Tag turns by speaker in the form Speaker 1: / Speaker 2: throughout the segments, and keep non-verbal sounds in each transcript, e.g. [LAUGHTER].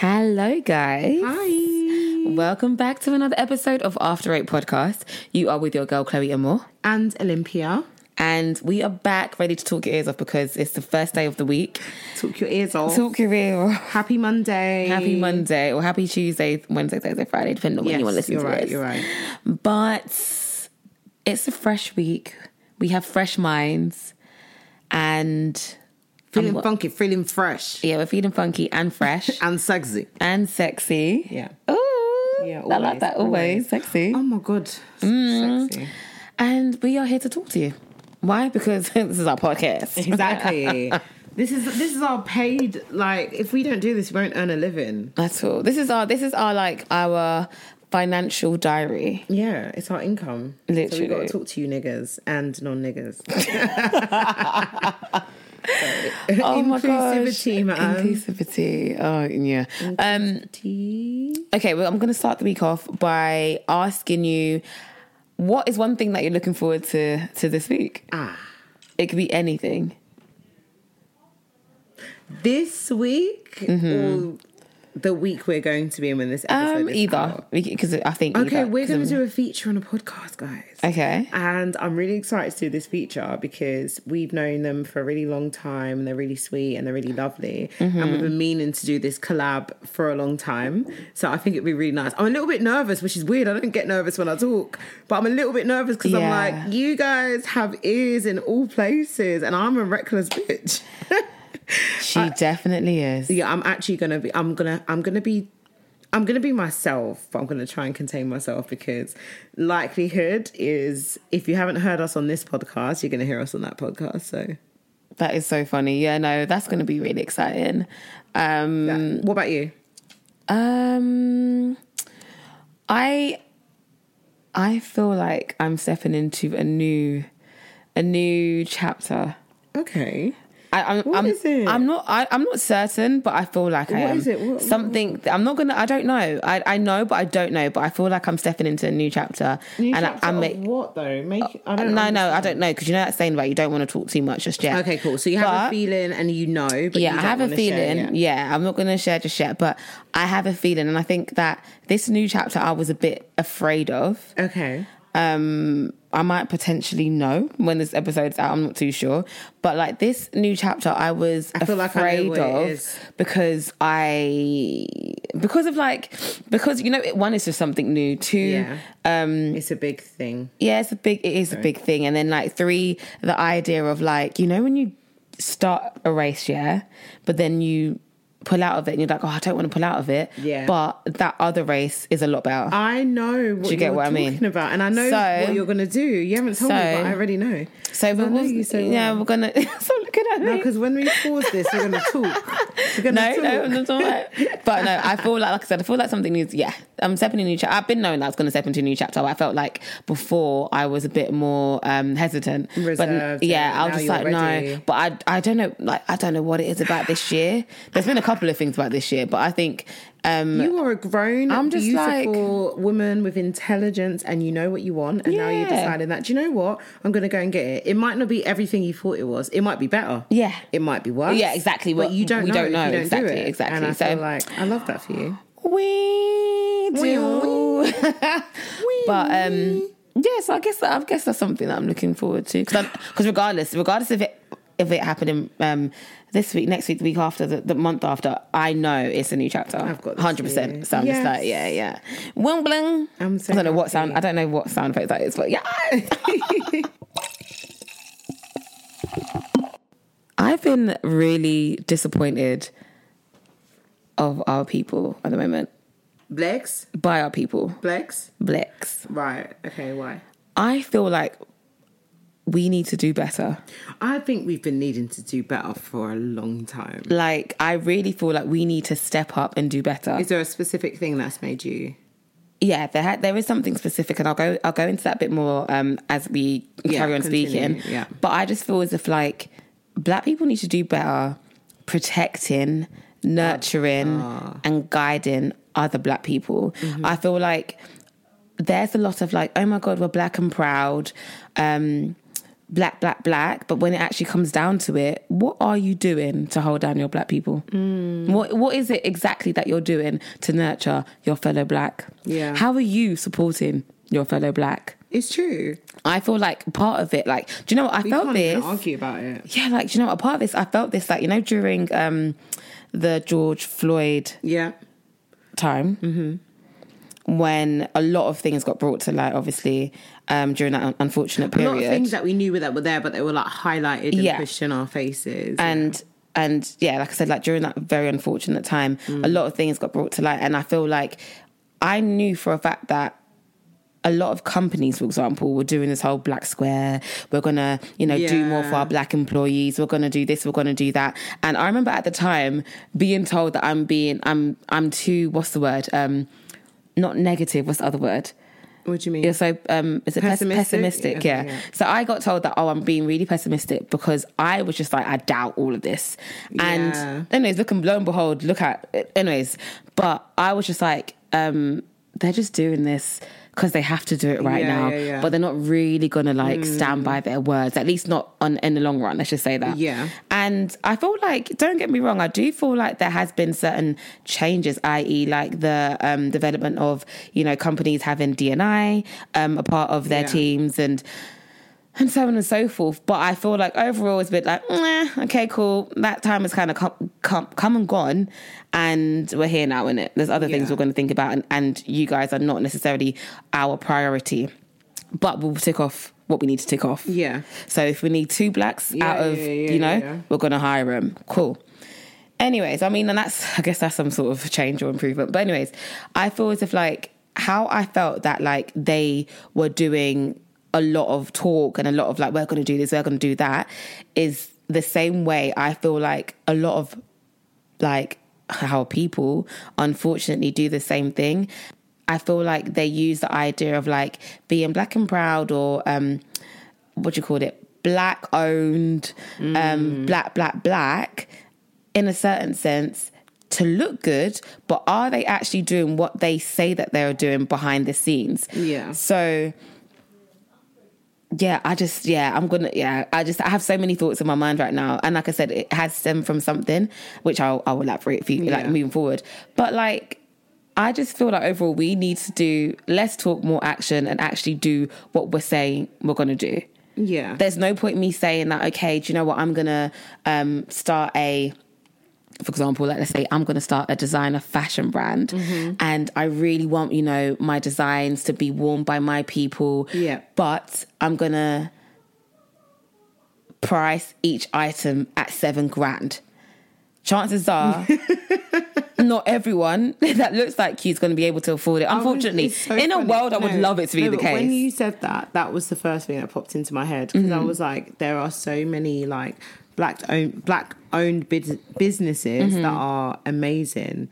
Speaker 1: Hello, guys.
Speaker 2: Hi.
Speaker 1: Welcome back to another episode of After Eight Podcast. You are with your girl, Chloe Amore.
Speaker 2: And Olympia.
Speaker 1: And we are back ready to talk your ears off because it's the first day of the week.
Speaker 2: Talk your ears off.
Speaker 1: Talk your ear off.
Speaker 2: Happy Monday.
Speaker 1: Happy Monday or happy Tuesday, Wednesday, Thursday, Friday, depending on when you want to listen
Speaker 2: you're
Speaker 1: to
Speaker 2: right,
Speaker 1: this.
Speaker 2: you're right.
Speaker 1: But it's a fresh week. We have fresh minds and
Speaker 2: Feeling
Speaker 1: what-
Speaker 2: funky, feeling fresh
Speaker 1: yeah, we're feeling funky and fresh [LAUGHS]
Speaker 2: and sexy.
Speaker 1: and sexy.
Speaker 2: Yeah.
Speaker 1: Oh,
Speaker 2: Yeah,
Speaker 1: I like that. Always,
Speaker 2: always.
Speaker 1: sexy.
Speaker 2: Oh my god.
Speaker 1: Mm.
Speaker 2: Sexy.
Speaker 1: And we are here to talk to you. Why? Because [LAUGHS] this is our podcast. [LAUGHS]
Speaker 2: Exactly. this is this is our paid like if we don't do this we won't earn a living.
Speaker 1: That's all. This is our this is our like our financial diary.
Speaker 2: Yeah, it's our income. Literally. So we
Speaker 1: Literally.
Speaker 2: gotta talk to you niggers and non niggers. [LAUGHS]
Speaker 1: Oh my gosh.
Speaker 2: Inclusivity, man.
Speaker 1: Inclusivity. Oh yeah. Um okay, well I'm gonna start the week off by asking you what is one thing that you're looking forward to to this week?
Speaker 2: Ah.
Speaker 1: It could be anything.
Speaker 2: This week or the week we're going to be in when this episode
Speaker 1: Mm-hmm. Um
Speaker 2: is
Speaker 1: either. Because I think
Speaker 2: Okay,
Speaker 1: either,
Speaker 2: we're going to do a feature on a podcast, guys.
Speaker 1: Okay.
Speaker 2: And I'm really excited to do this feature because we've known them for a really long time and they're really sweet and they're really lovely.
Speaker 1: Mm-hmm.
Speaker 2: And we've been meaning to do this collab for a long time. So I think it'd be really nice. I'm a little bit nervous, which is weird. I don't get nervous when I talk, but I'm a little bit nervous because I'm like, you guys have ears in all places and I'm a reckless bitch. [LAUGHS]
Speaker 1: She definitely is.
Speaker 2: yeah, I'm actually gonna be I'm gonna I'm gonna be I'm gonna be myself, but I'm gonna try and contain myself because likelihood is if you haven't heard us on this podcast, you're gonna hear us on that podcast. So
Speaker 1: That is so funny. Yeah, no, that's going to be really exciting. Um,
Speaker 2: yeah. what about you?
Speaker 1: um, I, I feel like I'm stepping into a new, a new chapter.
Speaker 2: Okay.
Speaker 1: I, I'm,
Speaker 2: What
Speaker 1: I'm,
Speaker 2: is it?
Speaker 1: I'm not. I, I'm not certain, but I feel like I
Speaker 2: What
Speaker 1: am.
Speaker 2: is it? What-
Speaker 1: Something. I'm not gonna. I don't know. I, I know, but I don't know. But I feel like I'm stepping into a new chapter.
Speaker 2: New
Speaker 1: and
Speaker 2: chapter
Speaker 1: I, I'm
Speaker 2: of what though? Make oh, I don't
Speaker 1: no, no, I don't know because you know that saying about you don't want to talk too much just yet.
Speaker 2: Okay, cool. So you have
Speaker 1: But-
Speaker 2: a feeling and you know, but
Speaker 1: yeah,
Speaker 2: you
Speaker 1: I
Speaker 2: don't
Speaker 1: have a feeling. Yeah, I'm not going to share just yet, but I have a feeling, and I think that this new chapter I was a bit afraid of.
Speaker 2: Okay.
Speaker 1: Um, I might potentially know when this episode's out. I'm not too sure, but like this new chapter, I was
Speaker 2: I feel like I
Speaker 1: afraid of because I because of like because you know it, one is just something new. Two,
Speaker 2: Yeah.
Speaker 1: um,
Speaker 2: It's a big thing.
Speaker 1: yeah, it's a big it is a big thing. And then like three, the idea of like, you know, when you start a race, yeah, but then you pull out of it and you're like, oh, I don't want to pull out of it.
Speaker 2: Yeah.
Speaker 1: But that other race is a lot better.
Speaker 2: I know what
Speaker 1: you get what I mean?
Speaker 2: about, and I know
Speaker 1: So-
Speaker 2: what you're gonna do. You haven't told me, but I already know.
Speaker 1: so we'll,
Speaker 2: know you so
Speaker 1: yeah,
Speaker 2: well.
Speaker 1: we're gonna [LAUGHS] stop looking at me.
Speaker 2: No, because when we pause this, we're gonna talk. We're gonna
Speaker 1: no,
Speaker 2: talk.
Speaker 1: no, not But no, I feel like, like I said, I feel like something needs. Yeah, I'm stepping into a new chapter. I've been knowing that I was going to step into a new chapter. But I felt like before I was a bit more um hesitant. but
Speaker 2: Reserved,
Speaker 1: yeah, I was just like
Speaker 2: ready.
Speaker 1: no. But I I don't know. Like I don't know what it is about this year. There's been a couple of things about this year, but I think um
Speaker 2: You are a grown,
Speaker 1: I'm just
Speaker 2: beautiful woman with intelligence, and you know what you want. And now you're deciding that. Do you know what? I'm going to go and get it. It might not be everything you thought it was. It might be better.
Speaker 1: Yeah.
Speaker 2: It might be worse.
Speaker 1: Yeah, exactly.
Speaker 2: But
Speaker 1: Well,
Speaker 2: you don't
Speaker 1: we
Speaker 2: know.
Speaker 1: don't know.
Speaker 2: Don't
Speaker 1: Exactly,
Speaker 2: do
Speaker 1: exactly.
Speaker 2: And I
Speaker 1: So-
Speaker 2: feel like I love that for you.
Speaker 1: we do. [LAUGHS] but um yeah, so I guess that I guess that's something that I'm looking forward to because because regardless regardless if it if it happening um this week, next week, the week after, the, the month after, I know it's a new chapter.
Speaker 2: I've got
Speaker 1: hundred percent. So I'm just like, yeah, yeah. Wing bling.
Speaker 2: I'm so
Speaker 1: I don't know what sound. I don't know what sound effect that is, but yeah. [LAUGHS] I've been really disappointed of our people at the moment.
Speaker 2: Blacks?
Speaker 1: By our people,
Speaker 2: Blacks?
Speaker 1: Blacks.
Speaker 2: Right. Okay. Why?
Speaker 1: I feel like we need to do better.
Speaker 2: I think we've been needing to do better for a long time.
Speaker 1: Like, I really feel like we need to step up and do better.
Speaker 2: Is there a specific thing that's made you?
Speaker 1: yeah, there ha- there is something specific, and I'll go I'll go into that a bit more um, as we
Speaker 2: Yeah,
Speaker 1: carry on
Speaker 2: continue,
Speaker 1: speaking.
Speaker 2: yeah.
Speaker 1: But I just feel as if like black people need to do better protecting, nurturing,
Speaker 2: Ah.
Speaker 1: and guiding other black people.
Speaker 2: Mm-hmm.
Speaker 1: I feel like there's a lot of like, oh my god, we're black and proud. Um, black, black, black. But when it actually comes down to it, what are you doing to hold down your black people?
Speaker 2: Mm.
Speaker 1: What What is it exactly that you're doing to nurture your fellow black?
Speaker 2: Yeah.
Speaker 1: How are you supporting your fellow black?
Speaker 2: It's true.
Speaker 1: I feel like part of it, like, do you know what I
Speaker 2: We
Speaker 1: felt this?
Speaker 2: argue about it.
Speaker 1: Yeah, like, do you know what? A part of this, I felt this, like, you know, during um, the George Floyd
Speaker 2: Yeah.
Speaker 1: time
Speaker 2: Mm-hmm.
Speaker 1: When a lot of things got brought to light, obviously, um, during that un- unfortunate
Speaker 2: A
Speaker 1: period.
Speaker 2: lot of things that we knew that were there, but they were like highlighted and
Speaker 1: Yeah.
Speaker 2: pushed in our faces.
Speaker 1: and and yeah, like I said, like during that very unfortunate time,
Speaker 2: Mm.
Speaker 1: a lot of things got brought to light, and I feel like I knew for a fact that a lot of companies, for example, were doing this whole black square. We're gonna, you know, do more for our black employees. We're gonna do this. We're gonna do that. And I remember at the time being told that I'm being, I'm, I'm too. What's the word? Um, not negative. What's the other word?
Speaker 2: what do you mean?
Speaker 1: You're so um, is it
Speaker 2: Pessimistic?
Speaker 1: pessimistic?
Speaker 2: Yeah,
Speaker 1: Yeah.
Speaker 2: yeah.
Speaker 1: So I got told that oh, I'm being really pessimistic because I was just like I doubt all of this. And
Speaker 2: Yeah.
Speaker 1: anyways, look and lo and behold, look at anyways. But I was just like, um, they're just doing this because they have to do it right
Speaker 2: Yeah,
Speaker 1: now.
Speaker 2: yeah, yeah.
Speaker 1: But they're not really gonna like stand by their words. At least not on in the long run. Let's just say that.
Speaker 2: Yeah.
Speaker 1: And I feel like, don't get me wrong, I do feel like there has been certain changes, i.e., like the um, development of you know companies having DNI um, a part of their teams and and so on and so forth. But I feel like overall it's a bit like, eh, okay, cool. That time has kind of come, come, come and gone, and we're here now, in it. There's other things we're going to think about, and, and you guys are not necessarily our priority, but we'll tick off what we need to tick off.
Speaker 2: Yeah.
Speaker 1: So if we need two blacks
Speaker 2: Yeah,
Speaker 1: out of,
Speaker 2: yeah, yeah,
Speaker 1: you know,
Speaker 2: yeah.
Speaker 1: we're going to hire them. Cool. Anyways, I mean, and that's, I guess that's some sort of change or improvement. But, anyways, I feel as if like how I felt that like they were doing a lot of talk and a lot of like, we're going to do this, we're going to do that is the same way I feel like a lot of like how people unfortunately do the same thing. I feel like they use the idea of like being black and proud or um what do you call it? Black owned, um, black, black, black in a certain sense to look good, but are they actually doing what they say that they're doing behind the scenes?
Speaker 2: Yeah.
Speaker 1: So yeah, I just yeah, I'm gonna yeah, I just I have so many thoughts in my mind right now, and like I said, it has stemmed from something which I'll I'll elaborate for you like moving forward. But like, I just feel like overall we need to do less talk, more action, and actually do what we're saying we're gonna do.
Speaker 2: Yeah.
Speaker 1: There's no point in me saying that. Okay, do you know what? I'm gonna um, start a for example, like let's say I'm going to start a designer fashion brand
Speaker 2: Mm-hmm.
Speaker 1: and I really want, you know, my designs to be worn by my people.
Speaker 2: Yeah.
Speaker 1: But I'm going to price each item at seven grand. Chances are [LAUGHS] not everyone [LAUGHS] that looks like you is going to be able to afford it. Unfortunately,
Speaker 2: so
Speaker 1: in a
Speaker 2: funny.
Speaker 1: world, I would
Speaker 2: No,
Speaker 1: love it to be
Speaker 2: no,
Speaker 1: the case. Mm-hmm.
Speaker 2: When you said that, that was the first thing that popped into my head because I was like, there are so many like black owned black owned bus- businesses
Speaker 1: Mm-hmm.
Speaker 2: that are amazing,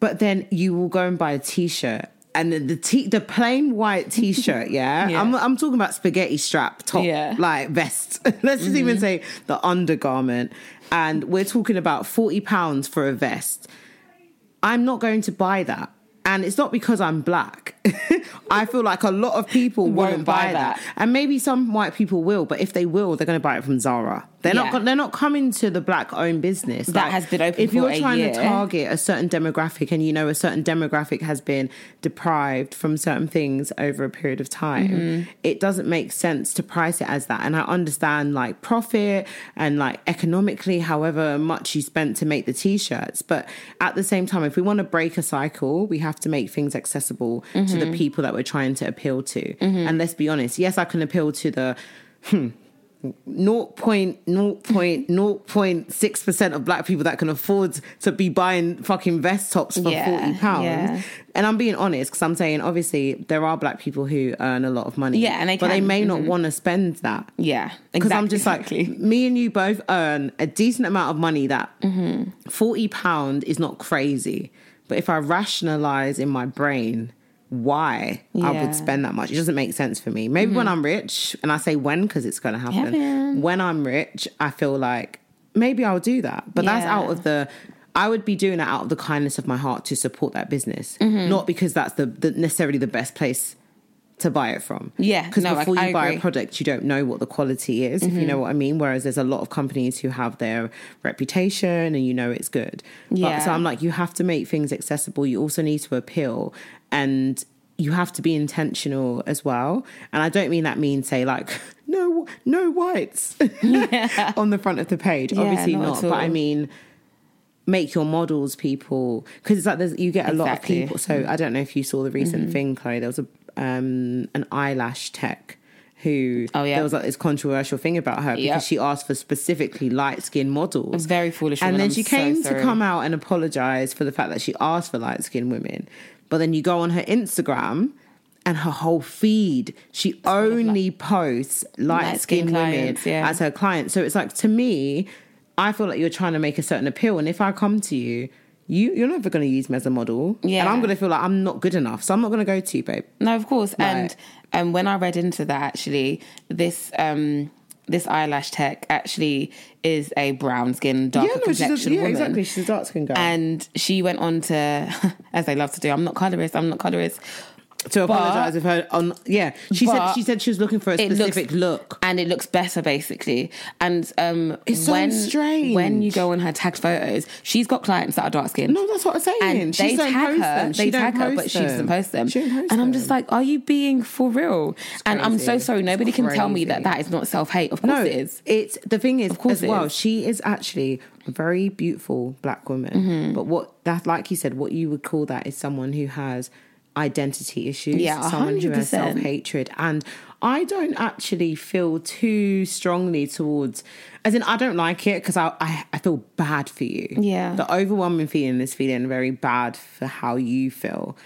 Speaker 2: but then you will go and buy a t shirt. And the the, t- the plain white [LAUGHS] t-shirt, yeah,
Speaker 1: Yeah.
Speaker 2: I'm I'm talking about spaghetti strap top,
Speaker 1: Yeah.
Speaker 2: like vest. [LAUGHS] Let's just even say the undergarment, and we're talking about forty pounds for a vest. I'm not going to buy that. And it's not because I'm black. [LAUGHS] I feel like a lot of people won't,
Speaker 1: Won't
Speaker 2: buy,
Speaker 1: buy
Speaker 2: that.
Speaker 1: that.
Speaker 2: and maybe some white people will. But if they will, they're going to buy it from Zara. They're
Speaker 1: Yeah.
Speaker 2: not. They're not coming to the black-owned business
Speaker 1: That has been open
Speaker 2: If you're trying
Speaker 1: year.
Speaker 2: to target a certain demographic, and you know a certain demographic has been deprived from certain things over a period of time,
Speaker 1: Mm-hmm.
Speaker 2: it doesn't make sense to price it as that. And I understand like profit and like economically, however much you spent to make the t-shirts, but at the same time, if we want to break a cycle, we have to make things accessible to
Speaker 1: Mm-hmm.
Speaker 2: the people that we're trying to appeal to. And let's be honest, yes, I can appeal to the 0.0.0.6% of black people that can afford to be buying fucking vest tops for
Speaker 1: Yeah,
Speaker 2: 40 pounds.
Speaker 1: yeah.
Speaker 2: And I'm being honest because I'm saying obviously there are black people who earn a lot of money.
Speaker 1: Yeah, and they
Speaker 2: but they
Speaker 1: can,
Speaker 2: may not want to spend that.
Speaker 1: yeah,
Speaker 2: Because
Speaker 1: exactly.
Speaker 2: I'm just like, [LAUGHS] me and you both earn a decent amount of money that
Speaker 1: Mm-hmm.
Speaker 2: 40 pound is not crazy. But if I rationalize in my brain why I
Speaker 1: Yeah. Mm-hmm.
Speaker 2: would spend that much, it doesn't make sense for me. Maybe when I'm rich, and I say when because it's going to happen. When I'm rich, I feel like maybe I'll do that. But that's out of the. I would be doing it out of the kindness of my heart to support that business,
Speaker 1: Mm-hmm.
Speaker 2: not because that's the, the necessarily the best place to buy it from.
Speaker 1: Yeah,
Speaker 2: because
Speaker 1: no, I-
Speaker 2: before you
Speaker 1: I
Speaker 2: buy
Speaker 1: agree. Mm-hmm.
Speaker 2: a product, you don't know what the quality is, if you know what I mean. Whereas there's a lot of companies who have their reputation and you know it's good. But,
Speaker 1: Yeah.
Speaker 2: so I'm like, you have to make things accessible. You also need to appeal and you have to be intentional as well. And I don't mean that mean say like [LAUGHS] no no whites [LAUGHS] on the front of the page.
Speaker 1: Yeah,
Speaker 2: Obviously
Speaker 1: not
Speaker 2: not. But I mean make your models people because it's like there's you get a lot of people so i don't know if you saw the recent
Speaker 1: Mm-hmm.
Speaker 2: thing chloe there was a um an eyelash tech who
Speaker 1: Oh, yeah.
Speaker 2: there was like this controversial thing about her because
Speaker 1: Yep.
Speaker 2: she asked for specifically light skinned models
Speaker 1: very foolish.
Speaker 2: and
Speaker 1: woman,
Speaker 2: then
Speaker 1: I'm
Speaker 2: she
Speaker 1: so
Speaker 2: came to
Speaker 1: sorry.
Speaker 2: come out and apologize for the fact that she asked for light skinned women but then you go on her instagram and her whole feed she only posts light skinned women
Speaker 1: yeah.
Speaker 2: as her clients so it's like to me i feel like you're trying to make a certain appeal and if i come to you you, you're never going to use me as a model.
Speaker 1: Yeah.
Speaker 2: And I'm going to feel like I'm not good enough. So I'm not going to go to you, babe.
Speaker 1: No, of course. And
Speaker 2: Right.
Speaker 1: um, when I read into that, actually, this um, this eyelash tech actually is a brown skin, darker
Speaker 2: she's a,
Speaker 1: complexion
Speaker 2: yeah,
Speaker 1: woman.
Speaker 2: exactly. She's a dark skin girl.
Speaker 1: And she went on to, [LAUGHS] as they love to do, I'm not colorist, I'm not colorist.
Speaker 2: To apologize with her on, yeah. She said she said she was looking for a
Speaker 1: it looks-
Speaker 2: specific look.
Speaker 1: And it looks better, basically. And um,
Speaker 2: It's so
Speaker 1: when,
Speaker 2: strange.
Speaker 1: when you go on her tagged photos, she's got clients that are dark skinned.
Speaker 2: No, that's what I'm saying.
Speaker 1: and
Speaker 2: she
Speaker 1: they tag her,
Speaker 2: them.
Speaker 1: they tag her, but she doesn't post them.
Speaker 2: Post
Speaker 1: and I'm just like, are you being for real? And I'm so sorry. Nobody can tell me that that is not self hate. Of course
Speaker 2: No,
Speaker 1: it is.
Speaker 2: It's the thing is of
Speaker 1: course
Speaker 2: as well.
Speaker 1: is.
Speaker 2: She is actually a very beautiful black woman,
Speaker 1: Mm-hmm.
Speaker 2: but what that, like you said, what you would call that is someone who has identity issues.
Speaker 1: Yeah,
Speaker 2: someone who has
Speaker 1: 100%.
Speaker 2: self hatred, and I don't actually feel too strongly towards. As in, I don't like it because I, I I feel bad for you.
Speaker 1: Yeah.
Speaker 2: the overwhelming feeling is feeling very bad for how you feel.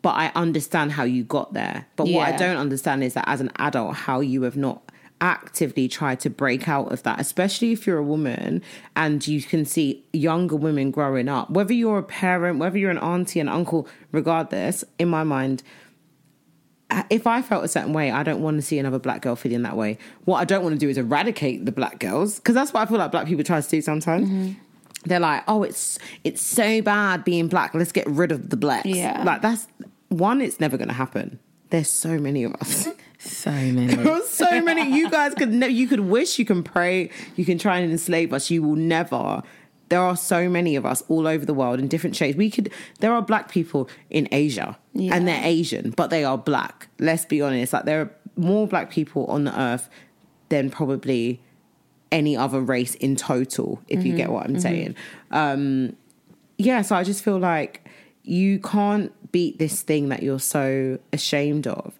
Speaker 2: But I understand how you got there. But what I don't understand is that as an adult, how you have not actively try to break out of that, especially if you're a woman and you can see younger women growing up, whether you're a parent, whether you're an auntie, an uncle, regardless, in my mind, if I felt a certain way, I don't want to see another black girl feeling that way. What I don't want to do is eradicate the black girls because that's what I feel like black people try to do sometimes.
Speaker 1: Mm-hmm.
Speaker 2: They're like, "Oh, it's it's so bad being black. Let's get rid of the blacks."
Speaker 1: Yeah.
Speaker 2: like that's one. It's never going to happen. There's so many of us. [LAUGHS]
Speaker 1: So many. [LAUGHS]
Speaker 2: There are so many. You guys could ne- you could wish, you can pray, you can try and enslave us. You will never. There are so many of us all over the world in different shades. We could. There are black people in Asia,
Speaker 1: Yeah.
Speaker 2: and they're Asian, but they are black. Let's be honest. Like there are more black people on the earth than probably any other race in total. If you get what I'm saying. Um, yeah. So I just feel like you can't beat this thing that you're so ashamed of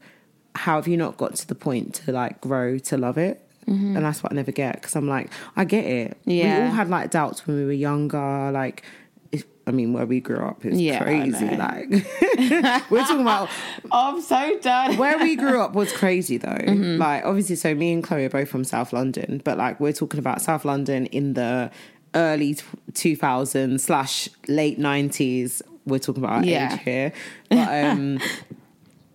Speaker 2: how have you not got to the point to like grow to love it? And that's what I never get because I'm like, I get it.
Speaker 1: Yeah.
Speaker 2: We all had like doubts when we were younger. Like, if, I mean, where we grew up is
Speaker 1: Yeah,
Speaker 2: crazy. Like, [LAUGHS] we're talking about [LAUGHS]
Speaker 1: I'm so done.
Speaker 2: where we grew up was crazy though.
Speaker 1: Mm-hmm.
Speaker 2: Like, obviously, so me and Chloe are both from South London, but like, we're talking about South London in the early 2000s slash late 90s. We're talking about our
Speaker 1: Yeah.
Speaker 2: age here. But, um, [LAUGHS]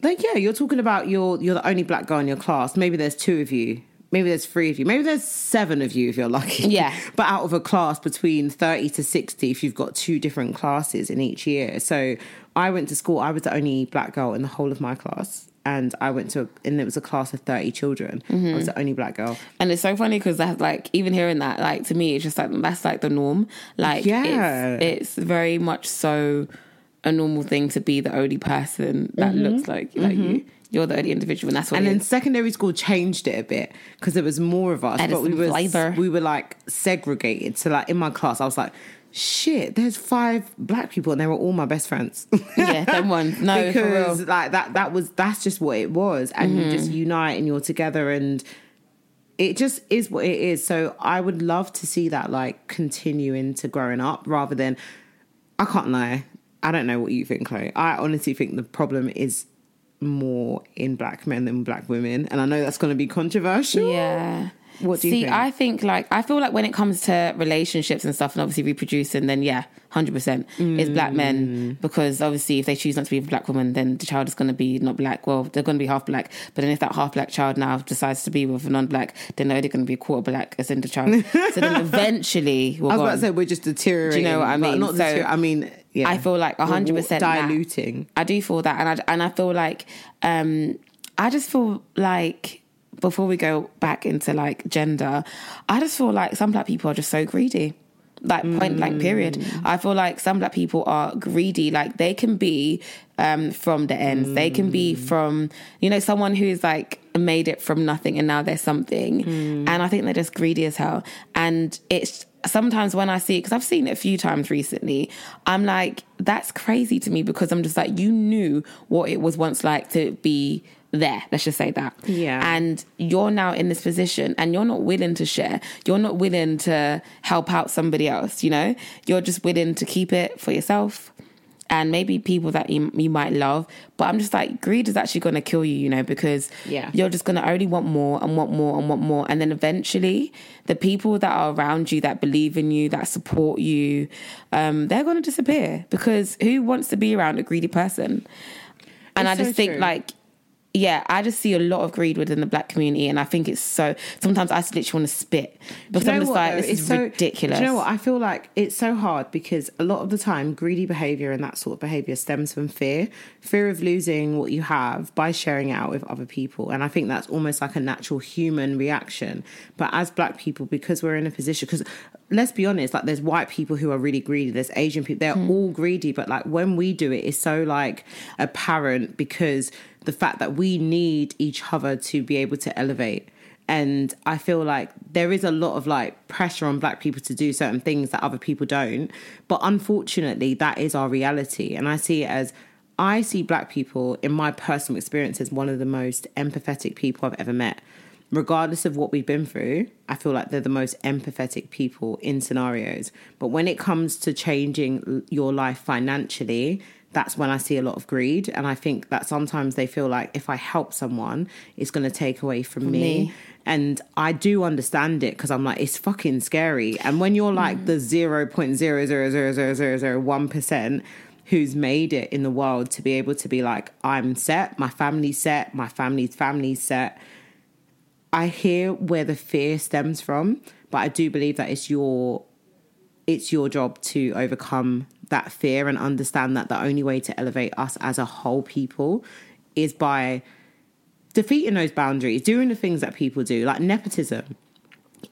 Speaker 2: like yeah, you're talking about you're you're the only black girl in your class. Maybe there's two of you. Maybe there's three of you. Maybe there's seven of you if you're lucky.
Speaker 1: Yeah. [LAUGHS]
Speaker 2: But out of a class between 30 to 60, if you've got two different classes in each year. So I went to school, I was the only black girl in the whole of my class. And I went to, and it was a class of 30 children. I was the only black girl.
Speaker 1: And it's so funny because that's like even hearing that, like to me, it's just like that's like the norm. Like
Speaker 2: Yeah.
Speaker 1: it's, it's very much so a normal thing to be the only person that looks like like you. You're the only individual, and that's what.
Speaker 2: Mm-hmm. And then
Speaker 1: is.
Speaker 2: secondary school changed it a bit because there was more of us,
Speaker 1: Added
Speaker 2: but we were we were like segregated. So like in my class, I was like, shit, there's five black people, and they were all my best friends.
Speaker 1: yeah, them [LAUGHS] one. No, for
Speaker 2: because
Speaker 1: real.
Speaker 2: like that that was that's just what it was, and you just unite and you're together, and it just is what it is. So I would love to see that like continue into growing up rather than I can't lie. I don't know what you think, Chloe. I honestly think the problem is more in black men than black women, and I know that's going to be controversial.
Speaker 1: Yeah.
Speaker 2: What do you
Speaker 1: See,
Speaker 2: think?
Speaker 1: I think like I feel like when it comes to relationships and stuff, and obviously reproducing, then yeah, hundred percent is black
Speaker 2: Mm.
Speaker 1: men because obviously if they choose not to be a black woman, then the child is going to be not black. Well, they're going to be half black, but then if that half black child now decides to be with a non-black, then they're only going to be a quarter black as in the child. [LAUGHS] so then eventually, we're
Speaker 2: I was about
Speaker 1: gone.
Speaker 2: to say we're just deteriorating.
Speaker 1: Do you know what I
Speaker 2: but
Speaker 1: mean?
Speaker 2: Not
Speaker 1: So,
Speaker 2: deterior- I mean, yeah.
Speaker 1: I feel like
Speaker 2: We're
Speaker 1: 100% that.
Speaker 2: diluting.
Speaker 1: I do feel that, and I and I feel like um, I just feel like before we go back into like gender, I just feel like some black people are just so greedy. Like point blank period. Mm. I feel like some black people are greedy. Like they can be um, from the ends. They can be mm. from you know someone who's like made it from nothing and now they're something. Mm. And I think they're just greedy as hell. And it's sometimes when I see it because I've seen it a few times recently. I'm like that's crazy to me because I'm just like you knew what it was once like to be there. Let's just say that.
Speaker 2: Yeah.
Speaker 1: And you're now in this position and you're not willing to share. You're not willing to help out somebody else, you know? You're just willing to keep it for yourself and maybe people that you, you might love. But I'm just like, greed is actually going to kill you, you know, because
Speaker 2: Yeah.
Speaker 1: you're just going to only want more and want more and want more. And then eventually, the people that are around you, that believe in you, that support you, um, they're going to disappear because who wants to be around a greedy person? And
Speaker 2: It's
Speaker 1: I just
Speaker 2: so
Speaker 1: think,
Speaker 2: true.
Speaker 1: like, yeah, I just see a lot of greed within the black community, and I think it's so. Sometimes I literally want to spit because
Speaker 2: you
Speaker 1: I'm just
Speaker 2: what,
Speaker 1: like,
Speaker 2: though?
Speaker 1: this
Speaker 2: It's
Speaker 1: is
Speaker 2: so-
Speaker 1: ridiculous.
Speaker 2: Do you know what? I feel like it's so hard because a lot of the time, greedy behavior and that sort of behavior stems from fear fear of losing what you have by sharing it out with other people. And I think that's almost like a natural human reaction. But as black people, because we're in a position, because let's be honest, like there's white people who are really greedy, there's Asian people, they're
Speaker 1: Hmm.
Speaker 2: all greedy. But like when we do it, it's so like apparent because the fact that we need each other to be able to elevate. And I feel like there is a lot of like pressure on black people to do certain things that other people don't. But unfortunately, that is our reality. And I see it as I see black people in my personal experience as one of the most empathetic people I've ever met. Regardless of what we've been through, I feel like they're the most empathetic people in scenarios. But when it comes to changing your life financially, that's when I see a lot of greed. And I think that sometimes they feel like if I help someone, it's going to take away from me.
Speaker 1: me.
Speaker 2: And I do understand it because I'm like, it's fucking scary. And when you're like mm. the 0.0000001% who's made it in the world to be able to be like, I'm set, my family's set, my family's family's set. I hear where the fear stems from, but I do believe that it's your it's your job to overcome that fear and understand that the only way to elevate us as a whole people is by defeating those boundaries, doing the things that people do, like nepotism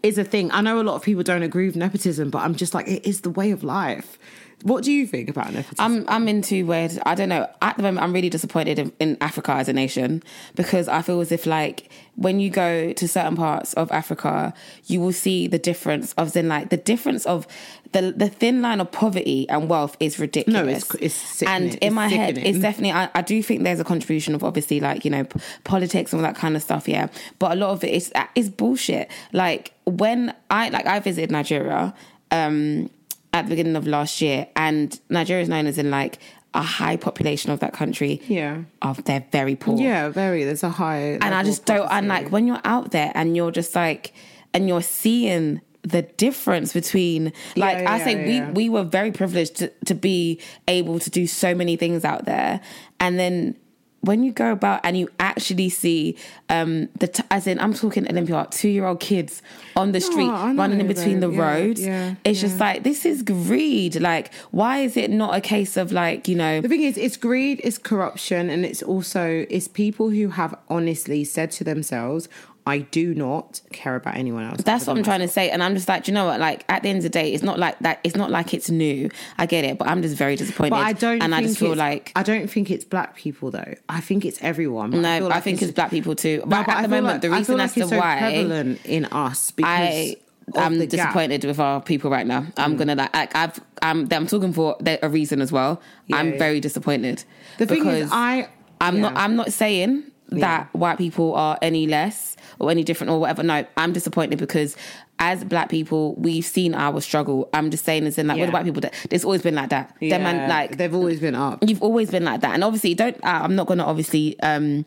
Speaker 2: is a thing. I know a lot of people don't agree with nepotism, but I'm just like, it is the way of life. What do you think about nepotism?
Speaker 1: I'm I'm into where I don't know. At the moment, I'm really disappointed in, in Africa as a nation because I feel as if like when you go to certain parts of Africa, you will see the difference of then like the difference of the the thin line of poverty and wealth is ridiculous.
Speaker 2: No, it's sickening.
Speaker 1: and in
Speaker 2: It's
Speaker 1: my head, it's definitely. I, I do think there's a contribution of obviously like you know p- politics and all that kind of stuff. Yeah, but a lot of it is is bullshit. Like when I like I visited Nigeria. um at the beginning of last year, and Nigeria is known as in like a high population of that country.
Speaker 2: Yeah.
Speaker 1: of they're very poor.
Speaker 2: yeah, very. There's a high.
Speaker 1: and I just don't. And like when you're out there and you're just like, and you're seeing the difference between like
Speaker 2: Yeah,
Speaker 1: I say
Speaker 2: yeah.
Speaker 1: we we were very privileged to, to be able to do so many things out there, and then. When you go about and you actually see um the t- as in I'm talking Olympia two year old kids on the street
Speaker 2: I know,
Speaker 1: running in between
Speaker 2: though.
Speaker 1: the
Speaker 2: Yeah,
Speaker 1: roads,
Speaker 2: yeah,
Speaker 1: it's just like this is greed. Like, why is it not a case of like you know
Speaker 2: The thing is, it's greed, it's corruption, and it's also it's people who have honestly said to themselves, "I do not care about anyone else."
Speaker 1: That's what I'm
Speaker 2: than
Speaker 1: trying to say, and I'm just like, you know what? Like at the end of the day, it's not like that. It's not like it's new. I get it, but I'm just very disappointed.
Speaker 2: But I don't.
Speaker 1: and I just feel like
Speaker 2: I don't think it's black people though. I think it's everyone.
Speaker 1: No, I,
Speaker 2: like
Speaker 1: think it's, black people too. But,
Speaker 2: No, but
Speaker 1: at
Speaker 2: I
Speaker 1: the moment,
Speaker 2: like-
Speaker 1: the
Speaker 2: I
Speaker 1: reason
Speaker 2: feel
Speaker 1: as
Speaker 2: like
Speaker 1: to
Speaker 2: it's so
Speaker 1: why
Speaker 2: prevalent in us because
Speaker 1: I, I'm
Speaker 2: the gap. Mm.
Speaker 1: disappointed with our people right now. I'm gonna like, like I've I'm I'm talking for a reason as well. I'm
Speaker 2: yeah.
Speaker 1: very disappointed.
Speaker 2: The thing
Speaker 1: because
Speaker 2: is, I
Speaker 1: I'm not. I'm not saying that white people are any less or any different or whatever. No, I'm disappointed because as black people, we've seen our struggle. I'm just saying as in like with white people, it's always been like that. Them man,
Speaker 2: Yeah,
Speaker 1: like
Speaker 2: they've always been up.
Speaker 1: you've always been like that and obviously don't uh, i'm not going to obviously um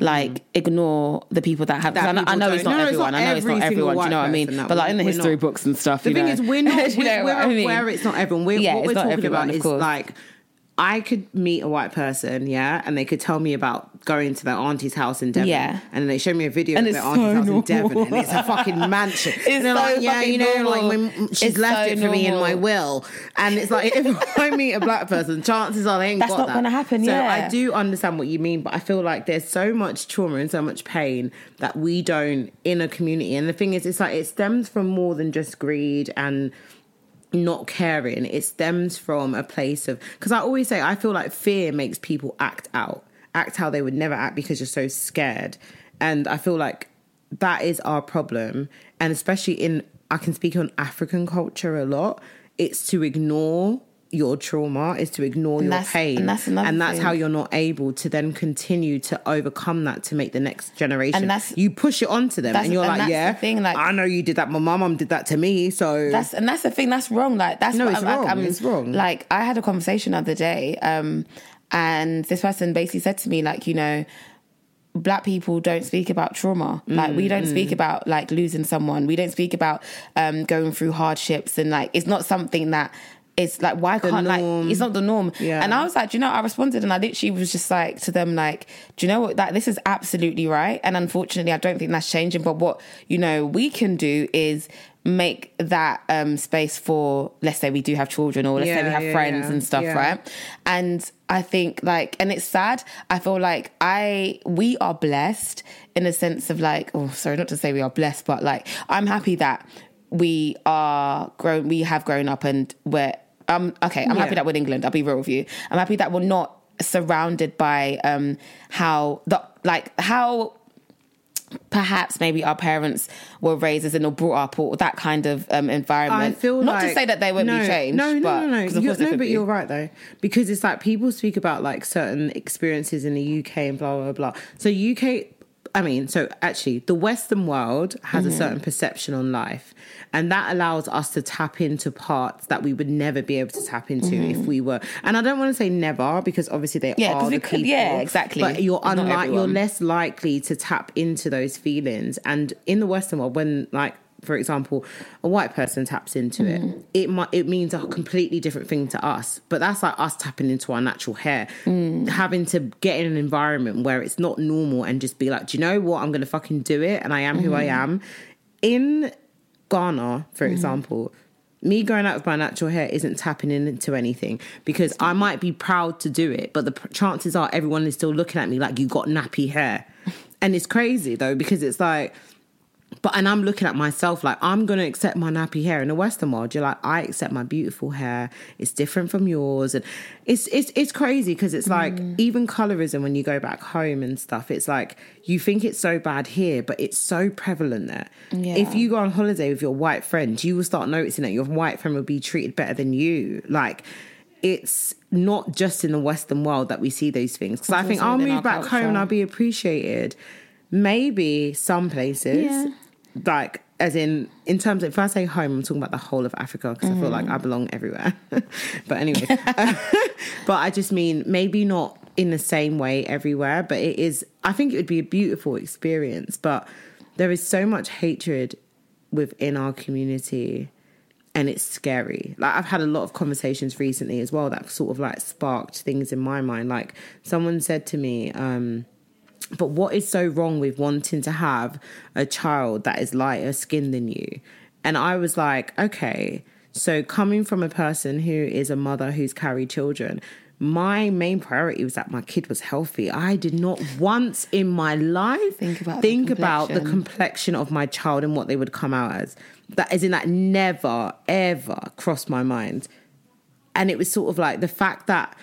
Speaker 1: like ignore the people that have
Speaker 2: Mm-hmm, That
Speaker 1: I, know, I know it's not
Speaker 2: No, it's
Speaker 1: everyone
Speaker 2: not
Speaker 1: i know it's not everyone do you know what i mean but like in the history
Speaker 2: not.
Speaker 1: books and stuff
Speaker 2: The
Speaker 1: you
Speaker 2: thing
Speaker 1: know.
Speaker 2: is, we're [LAUGHS] not.
Speaker 1: You know
Speaker 2: we're
Speaker 1: I mean?
Speaker 2: aware it's not everyone. We're,
Speaker 1: Yeah,
Speaker 2: what
Speaker 1: it's
Speaker 2: we're
Speaker 1: not
Speaker 2: talking
Speaker 1: everyone,
Speaker 2: about is like I could meet a white person, yeah, and they could tell me about going to their auntie's house in Devon.
Speaker 1: Yeah.
Speaker 2: And then they show me a video
Speaker 1: And
Speaker 2: of their auntie's
Speaker 1: so
Speaker 2: house
Speaker 1: normal.
Speaker 2: in Devon and it's a fucking mansion. [LAUGHS]
Speaker 1: It's
Speaker 2: and they're
Speaker 1: so
Speaker 2: like, yeah, you know, like
Speaker 1: normal.
Speaker 2: my, she's
Speaker 1: It's
Speaker 2: left
Speaker 1: so
Speaker 2: it for me in my will. And it's like if [LAUGHS] I meet a black person, chances are they ain't
Speaker 1: That's
Speaker 2: got
Speaker 1: not
Speaker 2: that.
Speaker 1: gonna happen,
Speaker 2: So
Speaker 1: yeah.
Speaker 2: I do understand what you mean, but I feel like there's so much trauma and so much pain that we don't in a community. And the thing is, it's like it stems from more than just greed and not caring. It stems from a place of because I always say I feel like fear makes people act out, act how they would never act because you're so scared. And I feel like that is our problem. And especially in I can speak on African culture a lot. It's to ignore your trauma, is to ignore your
Speaker 1: that's-
Speaker 2: pain.
Speaker 1: and that's another
Speaker 2: and that's how you're not able to then continue to overcome that to make the next generation.
Speaker 1: And that's-
Speaker 2: you push it onto them and you're
Speaker 1: and
Speaker 2: like, yeah,
Speaker 1: thing, like-
Speaker 2: I know you did that. My mum did that to me. So
Speaker 1: That's and that's the thing. That's wrong. Like that's
Speaker 2: No,
Speaker 1: what
Speaker 2: it's
Speaker 1: I'm,
Speaker 2: wrong.
Speaker 1: Like, I'm,
Speaker 2: It's wrong.
Speaker 1: Like I had a conversation the other day, um, and this person basically said to me, like, you know, black people don't speak about trauma. Like we don't
Speaker 2: Mm,
Speaker 1: speak about like losing someone. We don't speak about um, going through hardships and like it's not something that. It's like why can't
Speaker 2: norm.
Speaker 1: like it's not the norm.
Speaker 2: Yeah.
Speaker 1: And I was like, you know, I responded and I literally was just like to them like, do you know what? That this is absolutely right. And unfortunately, I don't think that's changing. But what you know we can do is make that um space for let's say we do have children or let's say we have
Speaker 2: yeah,
Speaker 1: friends
Speaker 2: yeah.
Speaker 1: and stuff,
Speaker 2: Yeah.
Speaker 1: right? And I think like, and it's sad. I feel like I, we are blessed in a sense of like, oh, sorry, not to say we are blessed, but like, I'm happy that we are grown, we have grown up and we're, um, okay, I'm happy that we're in England. I'll be real with you. I'm happy that we're not surrounded by, um, how the, like, how, Perhaps maybe our parents were raised as in or brought up or that kind of um, environment.
Speaker 2: I feel
Speaker 1: not
Speaker 2: like,
Speaker 1: to say that they won't
Speaker 2: no,
Speaker 1: be changed.
Speaker 2: No, no,
Speaker 1: but,
Speaker 2: no, no.
Speaker 1: 'cause of
Speaker 2: You-
Speaker 1: course
Speaker 2: no, but
Speaker 1: be.
Speaker 2: you're right though, because it's like people speak about like certain experiences in the UK and blah blah blah. So UK, I mean, so actually, the Western world has
Speaker 1: Mm-hmm.
Speaker 2: a certain perception on life, and that allows us to tap into parts that we would never be able to tap into if we were. And I don't want to say never because obviously they
Speaker 1: Mm-hmm. Yeah,
Speaker 2: are
Speaker 1: we
Speaker 2: the
Speaker 1: could-
Speaker 2: people.
Speaker 1: yeah, exactly.
Speaker 2: But you're unlike you're less likely to tap into those feelings. And in the Western world, when like for example, a white person taps into
Speaker 1: Mm-hmm.
Speaker 2: it, it might it means a completely different thing to us. But that's like us tapping into our natural hair,
Speaker 1: Mm.
Speaker 2: having to get in an environment where it's not normal and just be like, do you know what? I'm gonna fucking do it, and I am who I
Speaker 1: Mm-hmm.
Speaker 2: am. In Ghana, for example. Me going out with my natural hair isn't tapping into anything because I might be proud to do it, but the chances are everyone is still looking at me like you got nappy hair. And it's crazy though because it's like but and I'm looking at myself like I'm gonna accept my nappy hair in the Western world. You're like, I accept my beautiful hair. It's different from yours, and it's it's it's crazy because it's like even colorism when you go back home and stuff. It's like you think it's so bad here, but it's so prevalent there.
Speaker 1: Yeah.
Speaker 2: If you go on holiday with your white friend, you will start noticing that your white friend will be treated better than you. Like it's not just in the Western world that we see those things. Because I think I'll move back home and. I'll be appreciated. Maybe some places,
Speaker 1: Yeah.
Speaker 2: Like as in in terms of if I say home, I'm talking about the whole of Africa because I feel
Speaker 1: Mm.
Speaker 2: like I belong everywhere. [LAUGHS] but anyway, [LAUGHS] but I just mean maybe not in the same way everywhere, but it is. I think it would be a beautiful experience, but there is so much hatred within our community and it's scary. Like I've had a lot of conversations recently as well that sort of like sparked things in my mind. Like someone said to me, um, but what is so wrong with wanting to have a child that is lighter skinned than you? And I was like, okay, so coming from a person who is a mother who's carried children, my main priority was that my kid was healthy. I did not once in my life
Speaker 1: Think about the
Speaker 2: think about the
Speaker 1: complexion.
Speaker 2: complexion of my child and what they would come out as. That is in that never ever crossed my mind. And it was sort of like the fact that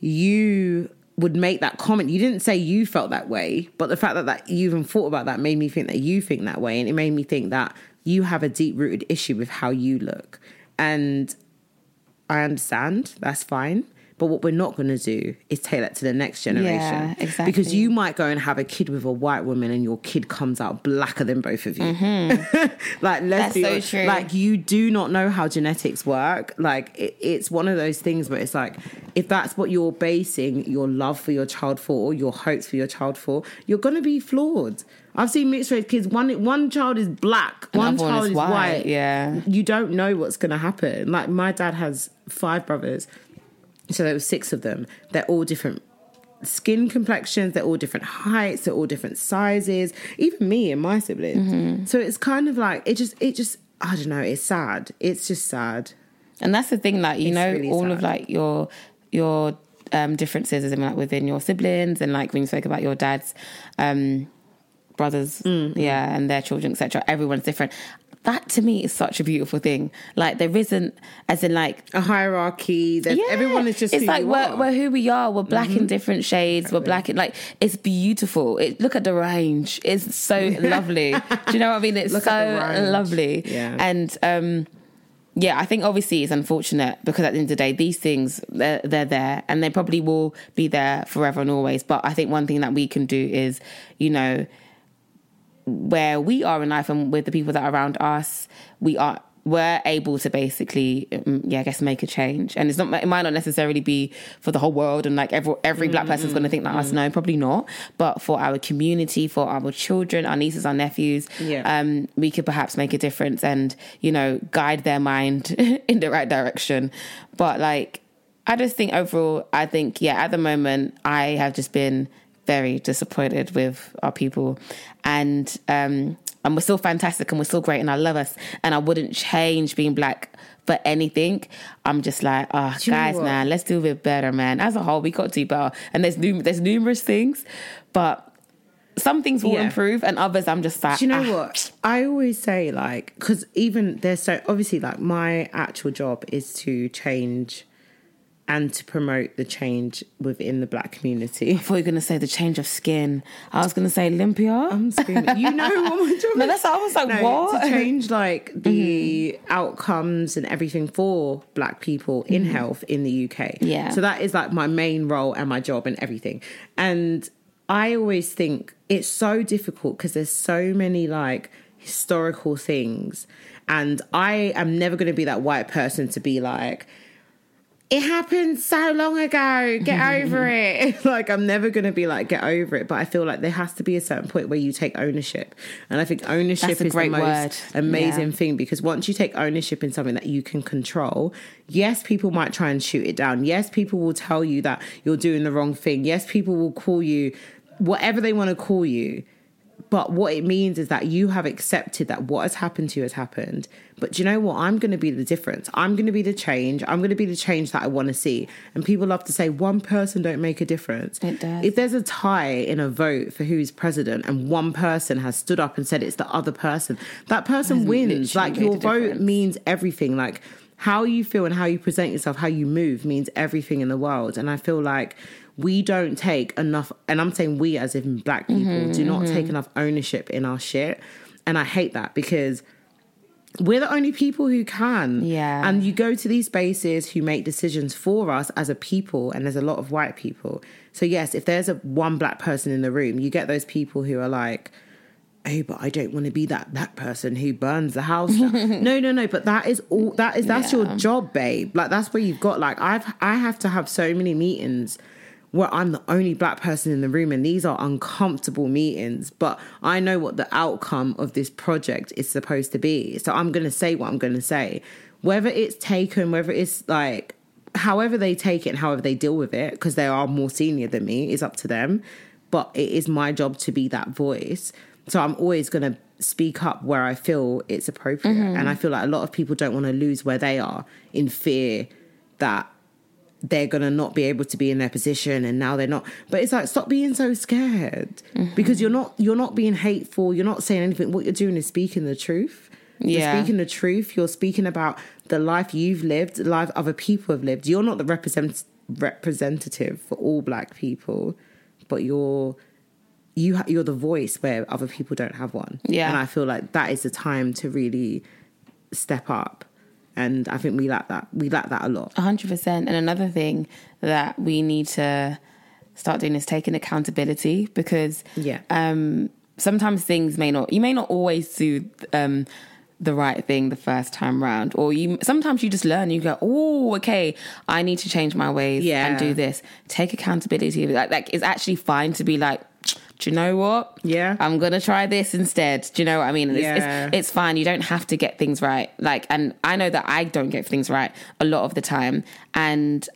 Speaker 2: you would make that comment. You didn't say you felt that way, but the fact that, that you even thought about that made me think that you think that way. And it made me think that you have a deep rooted issue with how you look. And I understand, that's fine. But what we're not going to do is take that to the next generation.
Speaker 1: Yeah, exactly.
Speaker 2: Because you might go and have a kid with a white woman and your kid comes out blacker than both of you. [LAUGHS] like, let's
Speaker 1: Mm-hmm. That's
Speaker 2: be
Speaker 1: so
Speaker 2: honest.
Speaker 1: true.
Speaker 2: Like, you do not know how genetics work. Like, it, it's one of those things where it's like, if that's what you're basing your love for your child for, or your hopes for your child for, you're going to be flawed. I've seen mixed race kids. One one child is black, one
Speaker 1: Another one
Speaker 2: child
Speaker 1: is
Speaker 2: is
Speaker 1: white,
Speaker 2: white.
Speaker 1: yeah.
Speaker 2: you don't know what's going to happen. Like my dad has five brothers, so there were six of them. They're all different skin complexions. They're all different heights. They're all different sizes. Even me and my siblings.
Speaker 1: Mm-hmm.
Speaker 2: So it's kind of like it just it just I don't know. It's sad. It's just sad.
Speaker 1: And that's the thing, like you
Speaker 2: It's
Speaker 1: know,
Speaker 2: really
Speaker 1: all of like your your um, differences in like within your siblings, and like when you spoke about your dad's um, brothers,
Speaker 2: Mm-hmm.
Speaker 1: yeah, and their children, etc. Everyone's different. That to me is such a beautiful thing. Like there isn't, as in like
Speaker 2: A hierarchy. There's,
Speaker 1: yeah,
Speaker 2: everyone is just
Speaker 1: It's like we're.
Speaker 2: Mm-hmm.
Speaker 1: we're who we are. We're black in different shades. We're black in like it's beautiful. It, look at the range. It's so [LAUGHS] lovely. Do you know what I mean? It's
Speaker 2: Look
Speaker 1: so lovely.
Speaker 2: Yeah.
Speaker 1: And um, yeah, I think obviously it's unfortunate because at the end of the day, these things they're, they're there and they probably will be there forever and always. But I think one thing that we can do is, you know, where we are in life and with the people that are around us, we are we're able to basically, um, yeah, I guess make a change. And it's not it might not necessarily be for the whole world and like every every black person's going to think like us. No, probably not. But for our community, for our children, our nieces, our nephews,
Speaker 2: Yeah.
Speaker 1: um, we could perhaps make a difference and you know guide their mind [LAUGHS] in the right direction. But like, I just think overall, I think yeah, at the moment, I have just been very disappointed with our people, and um, and we're still fantastic and we're still great and I love us and I wouldn't change being black for anything. I'm just like, oh,
Speaker 2: know
Speaker 1: guys, man, let's do a bit better, man. As a whole, we got to do better, and there's num- there's numerous things, but. Some things will
Speaker 2: Yeah.
Speaker 1: improve, and others I'm just like.
Speaker 2: Do you know
Speaker 1: ah,
Speaker 2: what? I always say like because even there's so obviously like my actual job is to change and to promote the change within the black community.
Speaker 1: I thought you were going to say the change of skin. I was going to say Olympia.
Speaker 2: I'm screaming. You know what my job [LAUGHS]
Speaker 1: No, that's- I was like,
Speaker 2: No,
Speaker 1: what?
Speaker 2: To change like the mm-hmm. outcomes and everything for black people in mm-hmm. health in the UK.
Speaker 1: Yeah.
Speaker 2: So that is like my main role and my job and everything. And I always think it's so difficult because there's so many like historical things. And I am never going to be that white person to be like, it happened so long ago. Get [LAUGHS] over it. [LAUGHS] Like I'm never gonna be like get over it, but I feel like there has to be a certain point where you take ownership, and I think ownership is
Speaker 1: great
Speaker 2: the most
Speaker 1: word.
Speaker 2: amazing
Speaker 1: Yeah.
Speaker 2: thing because once you take ownership in something that you can control, yes, people might try and shoot it down. Yes, people will tell you that you're doing the wrong thing. Yes, people will call you whatever they want to call you. But what it means is that you have accepted that what has happened to you has happened. But do you know what? I'm going to be the difference. I'm going to be the change. I'm going to be the change that I want to see. And people love to say one person don't make a difference.
Speaker 1: It does.
Speaker 2: If there's a tie in a vote for who's president and one person has stood up and said it's the other person, that person wins. Like your vote
Speaker 1: difference.
Speaker 2: means everything. Like how you feel and how you present yourself, how you move means everything in the world. And I feel like we don't take enough, and I'm saying we as in black people,
Speaker 1: Mm-hmm,
Speaker 2: do not take enough ownership in our shit. And I hate that because we're the only people who can.
Speaker 1: Yeah.
Speaker 2: And you go to these spaces who make decisions for us as a people, and there's a lot of white people. So, yes, if there's a one black person in the room, you get those people who are like, oh, but I don't want to be that black person who burns the house [LAUGHS] no, no, no. But that is all that is that's your job, babe. Like that's where you've got like I've I have to have so many meetings where I'm the only black person in the room and these are uncomfortable meetings, but I know what the outcome of this project is supposed to be. So I'm gonna say what I'm gonna say. Whether it's taken, whether it's like however they take it and however they deal with it, because they are more senior than me, is up to them. But it is my job to be that voice. So I'm always going to speak up where I feel it's appropriate. And mm-hmm. I feel like a lot of people don't want to lose where they are in fear that they're going to not be able to be in their position and now they're not. But it's like stop being so scared. Mm-hmm. Because you're not you're not being hateful you're not saying anything. What you're doing is speaking the truth.
Speaker 1: Yeah.
Speaker 2: you're speaking the truth. You're speaking about the life you've lived the life other people have lived. You're not the represent representative for all black people but you're you ha- you're the voice where other people don't have one.
Speaker 1: Yeah.
Speaker 2: and i feel like that is the time to really step up and i think we lack that we lack that a lot
Speaker 1: A hundred percent. And another thing that we need to start doing is taking accountability because
Speaker 2: Yeah.
Speaker 1: um, sometimes things may not. You may not always do um, the right thing the first time round, or you sometimes you just learn. You go, oh, okay, I need to change my ways
Speaker 2: Yeah.
Speaker 1: and do this. Take accountability. Like, like it's actually fine to be like. Do you know what?
Speaker 2: Yeah.
Speaker 1: I'm gonna try this instead. Do you know what I mean? It's,
Speaker 2: Yeah.
Speaker 1: it's, it's fine. You don't have to get things right. Like, and I know that I don't get things right a lot of the time. And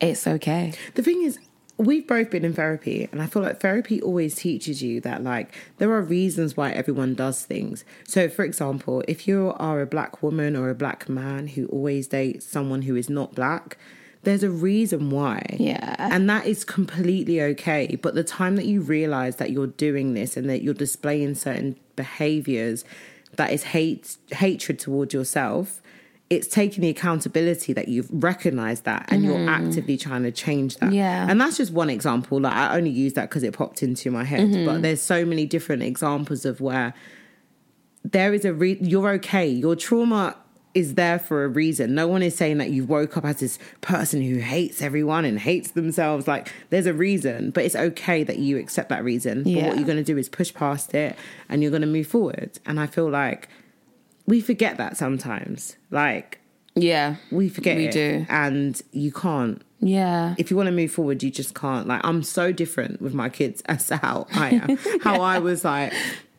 Speaker 1: it's okay.
Speaker 2: The thing is, we've both been in therapy, and I feel like therapy always teaches you that, like, there are reasons why everyone does things. So, for example, if you are a black woman or a black man who always dates someone who is not black, there's a reason why.
Speaker 1: Yeah.
Speaker 2: And that is completely okay. But the time that you realize that you're doing this and that you're displaying certain behaviors that is hate hatred towards yourself, it's taking the accountability that you've recognized that and you're actively trying to change that.
Speaker 1: Mm-hmm. Yeah.
Speaker 2: And that's just one example. Like I only use that because it popped into my head.
Speaker 1: Mm-hmm.
Speaker 2: But there's so many different examples of where there is a re- you're okay. Your trauma is there for a reason. No one is saying that you woke up as this person who hates everyone and hates themselves. Like there's a reason, but it's okay that you accept that reason. But what you're going to do is push past it and you're going to move forward. And I feel like we forget that sometimes. Like
Speaker 1: Yeah.
Speaker 2: we forget
Speaker 1: We
Speaker 2: it.
Speaker 1: do.
Speaker 2: and you can't.
Speaker 1: Yeah.
Speaker 2: If you want to move forward, you just can't. Like I'm so different with my kids as to how I am. [LAUGHS] how I was like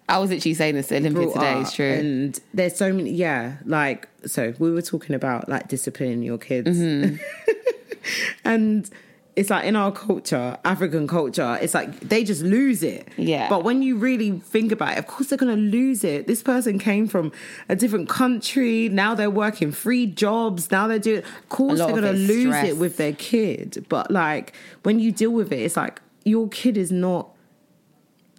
Speaker 1: I was literally saying this to Olympia today. It's true.
Speaker 2: And there's so many, yeah. Like, so we were talking about like disciplining your kids,
Speaker 1: Mm-hmm. [LAUGHS]
Speaker 2: and it's like in our culture, African culture, it's like they just lose it.
Speaker 1: Yeah.
Speaker 2: But when you really think about it, of course they're gonna lose it. This person came from a different country. Now they're working three jobs. Now they're doing. Of course they're gonna lose
Speaker 1: stress.
Speaker 2: it with their kid. But like when you deal with it, it's like your kid is not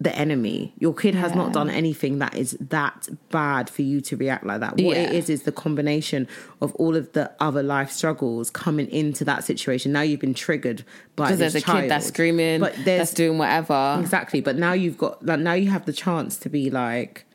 Speaker 2: the enemy. Your kid has not done anything that is that bad for you to react like that. What it
Speaker 1: Yeah.
Speaker 2: is is the combination of all of the other life struggles coming into that situation. Now you've been triggered by
Speaker 1: Because there's a
Speaker 2: child.
Speaker 1: kid that's screaming,
Speaker 2: but there's
Speaker 1: that's doing whatever.
Speaker 2: exactly. But now you've got like now you have the chance to be like.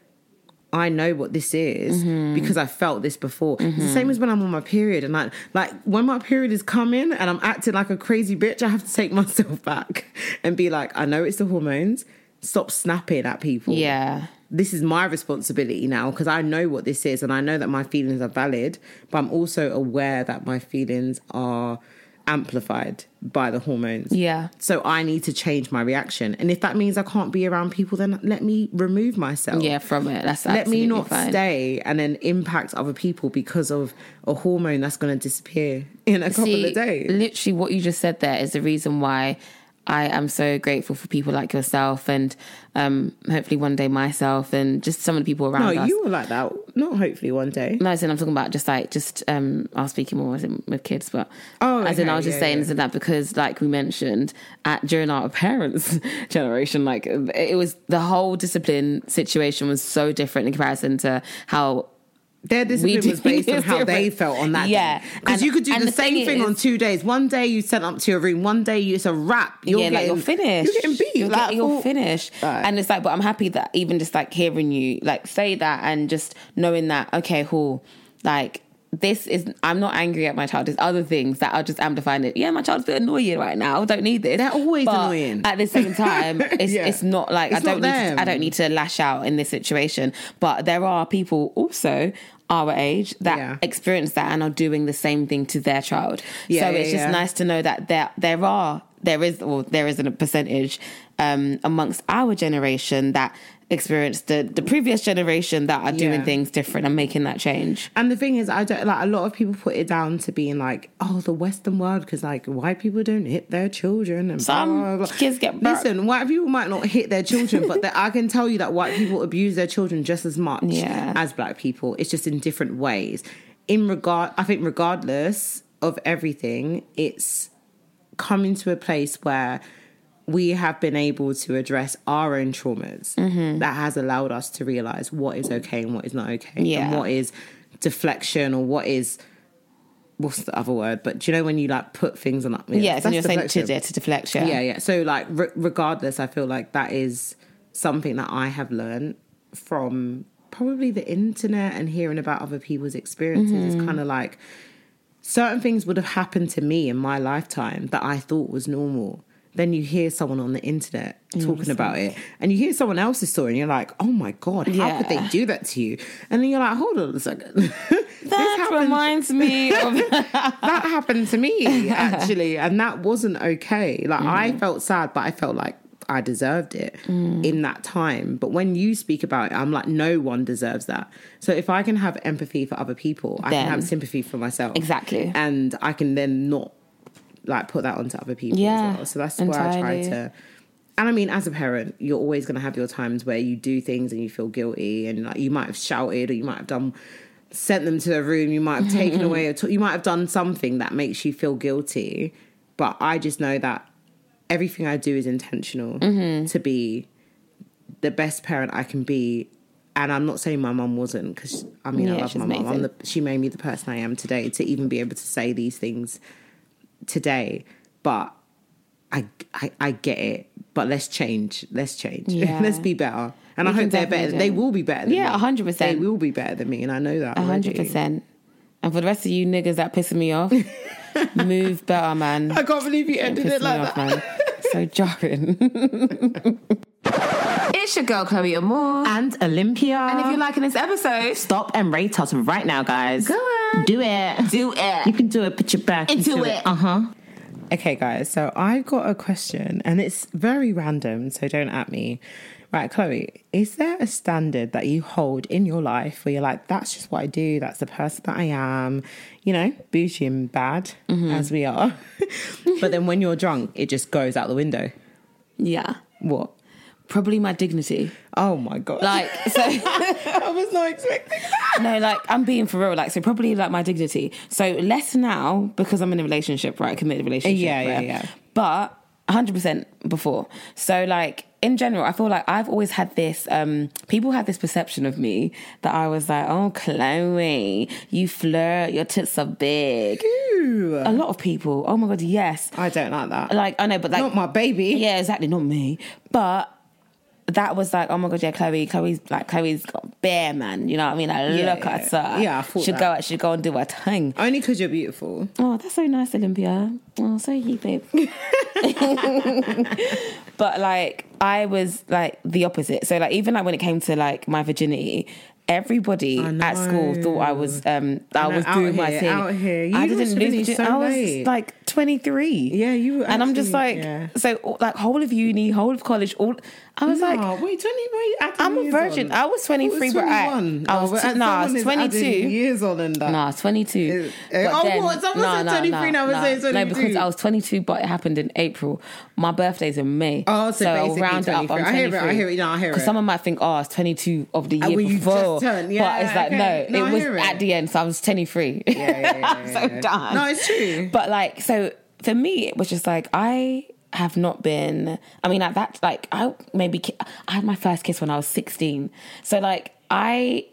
Speaker 2: I know what this is
Speaker 1: Mm-hmm.
Speaker 2: because I felt this before. It's the same as when I'm on my period and I like when my period is coming and I'm acting like a crazy bitch, I have to take [LAUGHS] myself back and be like, I know it's the hormones. Stop snapping at people
Speaker 1: Yeah.
Speaker 2: this is my responsibility now because I know what this is and I know that my feelings are valid, but I'm also aware that my feelings are amplified by the hormones.
Speaker 1: Yeah.
Speaker 2: So I need to change my reaction. And if that means I can't be around people, then let me remove myself.
Speaker 1: Yeah, from it. That's
Speaker 2: Let me not
Speaker 1: fine.
Speaker 2: stay and then impact other people because of a hormone that's going to disappear in a couple
Speaker 1: See,
Speaker 2: of days.
Speaker 1: Literally, what you just said there is the reason why I am so grateful for people like yourself and um, hopefully one day myself and just some of the people around
Speaker 2: No,
Speaker 1: us.
Speaker 2: you were like that. Not hopefully one day.
Speaker 1: No, as in I'm talking about just like just um I was speaking more as in with kids, but
Speaker 2: Oh,
Speaker 1: as in I was just
Speaker 2: yeah,
Speaker 1: saying
Speaker 2: yeah.
Speaker 1: is that because like we mentioned at during our [LAUGHS] parents' [LAUGHS] generation, like it was the whole discipline situation was so different in comparison to how
Speaker 2: Their discipline was based on [LAUGHS] how they felt on that
Speaker 1: Yeah.
Speaker 2: Because you could do the,
Speaker 1: the
Speaker 2: same
Speaker 1: thing
Speaker 2: thing, on two days. One day you sent up to your room. One day you, it's a wrap. You're
Speaker 1: yeah, like you're finished.
Speaker 2: You're getting beat.
Speaker 1: You're,
Speaker 2: like,
Speaker 1: get- you're finished.
Speaker 2: Right.
Speaker 1: And it's like, but I'm happy that even just like hearing you like say that and just knowing that, okay, cool. Like this is I'm not angry at my child. There's other things that are just amplifying it. Yeah, my child's a bit annoying right now. I don't need this.
Speaker 2: They're always
Speaker 1: But
Speaker 2: annoying.
Speaker 1: At the same time, [LAUGHS] it's
Speaker 2: Yeah.
Speaker 1: it's not like
Speaker 2: It's
Speaker 1: I don't need to, I don't need to lash out in this situation. But there are people also our age that
Speaker 2: Yeah.
Speaker 1: experience that and are doing the same thing to their child.
Speaker 2: Yeah,
Speaker 1: so it's just nice to know that there there are there is or there isn't a percentage um, amongst our generation that experienced the the previous generation that are doing
Speaker 2: Yeah.
Speaker 1: things different and making that change.
Speaker 2: And the thing is, I don't like a lot of people put it down to being like, oh, the Western world, because like white people don't hit their children and
Speaker 1: Some
Speaker 2: blah, blah.
Speaker 1: kids get.
Speaker 2: Listen, white people might not hit their children, but I can tell you that white people abuse their children just as much
Speaker 1: Yeah.
Speaker 2: as black people. It's just in different ways. In regard, I think regardless of everything, it's coming to a place where we have been able to address our own traumas
Speaker 1: Mm-hmm.
Speaker 2: that has allowed us to realize what is okay and what is not okay
Speaker 1: Yeah.
Speaker 2: and what is deflection or what is what's the other word but do you know when you like put things on that
Speaker 1: Yeah, so
Speaker 2: that's
Speaker 1: you're saying to,
Speaker 2: deflection.
Speaker 1: to, to deflect. Yeah.
Speaker 2: yeah yeah so like re- regardless i feel like that is something that i have learned from probably the internet and hearing about other people's experiences
Speaker 1: Mm-hmm.
Speaker 2: it's kind of like certain things would have happened to me in my lifetime that I thought was normal. Then you hear someone on the internet talking about it, and you hear someone else's story, and you're like, "Oh my god, how could they do that to you?" And then you're like, "Hold on a second, [LAUGHS]
Speaker 1: That
Speaker 2: happened,
Speaker 1: reminds me of [LAUGHS]
Speaker 2: that happened to me [LAUGHS] actually, and that wasn't okay. Like I
Speaker 1: Mm-hmm.
Speaker 2: felt sad, but I felt like I deserved it
Speaker 1: Mm.
Speaker 2: in that time. But when you speak about it, I'm like, no one deserves that. So if I can have empathy for other people, I can have sympathy for myself.
Speaker 1: Exactly.
Speaker 2: and I can then not like put that onto other people
Speaker 1: Yeah,
Speaker 2: as well. So that's why I try to. And I mean, as a parent, you're always going to have your times where you do things and you feel guilty, and like you might have shouted or you might have done sent them to a room, you might have taken [LAUGHS] away, a to- you might have done something that makes you feel guilty. But I just know that everything I do is intentional
Speaker 1: Mm-hmm.
Speaker 2: to be the best parent I can be. And I'm not saying my mum wasn't because I mean I love my mum. I'm
Speaker 1: amazing.
Speaker 2: the, she made me the person I am today to even be able to say these things today. But I I, I get it. But let's change. Let's change. [LAUGHS]
Speaker 1: Yeah.
Speaker 2: let's be better. And I
Speaker 1: We can
Speaker 2: hope they're better.
Speaker 1: definitely
Speaker 2: They will be better. Than
Speaker 1: Yeah,
Speaker 2: me.
Speaker 1: 100%.
Speaker 2: They will be better than me, and I know that.
Speaker 1: A 100%. And for the rest of you niggas that pissing me off, [LAUGHS] move better, man.
Speaker 2: I can't believe you ended it like
Speaker 1: off,
Speaker 2: that.
Speaker 1: man. So jarring. [LAUGHS] it's your girl Chloe Amore.
Speaker 2: And Olympia.
Speaker 1: And if you're liking this episode,
Speaker 2: stop and rate us right now, guys.
Speaker 1: Go on.
Speaker 2: Do it.
Speaker 1: do it.
Speaker 2: You can do it. Put your back
Speaker 1: Into
Speaker 2: into,
Speaker 1: it.
Speaker 2: it. Uh huh. Okay, guys. So I've got a question, and it's very random. So don't at me. Right, Chloe. Is there a standard that you hold in your life where you're like, "That's just what I do. That's the person that I am." You know, bougie and bad as we are. [LAUGHS] but then when you're drunk, it just goes out the window.
Speaker 1: Yeah.
Speaker 2: What?
Speaker 1: Probably my dignity.
Speaker 2: Oh my god!
Speaker 1: Like, [LAUGHS] so,
Speaker 2: I was not expecting that.
Speaker 1: no, like, I'm being for real. Like, so probably like my dignity. So less now because I'm in a relationship, right? Committed relationship.
Speaker 2: Yeah, yeah,
Speaker 1: right?
Speaker 2: yeah.
Speaker 1: But 100% before. So, like, in general, I feel like I've always had this, um, people had this perception of me that I was like, oh, Chloe, you flirt, your tits are big.
Speaker 2: Ew.
Speaker 1: A lot of people, oh my God, yes.
Speaker 2: I don't like that.
Speaker 1: Like, I know, but like,
Speaker 2: not my baby.
Speaker 1: yeah, exactly, not me. But that was like, oh my god, yeah, Chloe, Chloe's like Chloe's got bear man. You know what I mean? Like,
Speaker 2: Yeah,
Speaker 1: look at her.
Speaker 2: Yeah, I thought
Speaker 1: she'd
Speaker 2: that.
Speaker 1: go she'd go and do her thing.
Speaker 2: Only because you're beautiful.
Speaker 1: Oh, that's so nice, Olympia. Oh, so you, babe. [LAUGHS] but like, I was like the opposite. So like, even like when it came to like my virginity. Everybody at school thought I was um I,
Speaker 2: I
Speaker 1: was doing my thing.
Speaker 2: out here. You
Speaker 1: I didn't lose
Speaker 2: so
Speaker 1: I was
Speaker 2: late.
Speaker 1: like 23.
Speaker 2: Yeah, you were
Speaker 1: And I'm just like
Speaker 2: yeah.
Speaker 1: so like whole of uni, whole of college, all I was like
Speaker 2: No, wait, 20, wait,
Speaker 1: I'm a virgin.
Speaker 2: on.
Speaker 1: I was 23, but I- I was
Speaker 2: but
Speaker 1: t- nah, I was 22.
Speaker 2: Years on and that.
Speaker 1: Nah, 22.
Speaker 2: Uh,
Speaker 1: But
Speaker 2: oh, what? Someone said 23, now we're saying
Speaker 1: No, because I was 22, but it happened in April. My birthday's in May.
Speaker 2: Oh, so basically
Speaker 1: round it up. I'm
Speaker 2: 23. I hear it,
Speaker 1: 23.
Speaker 2: I hear it, no, I hear
Speaker 1: Because someone might think, oh, it's 22 of the
Speaker 2: Uh,
Speaker 1: year
Speaker 2: well, you just
Speaker 1: before.
Speaker 2: turned,
Speaker 1: but
Speaker 2: yeah,
Speaker 1: it's like,
Speaker 2: okay.
Speaker 1: no,
Speaker 2: No,
Speaker 1: it was
Speaker 2: it.
Speaker 1: at the end, so I was 23.
Speaker 2: Yeah, yeah, yeah,
Speaker 1: I'm [LAUGHS] so
Speaker 2: yeah, yeah.
Speaker 1: done.
Speaker 2: No, it's true.
Speaker 1: But like, so for me, it was just like I have not been. I mean, at that, like, I maybe I had my first kiss when I was sixteen. So like, I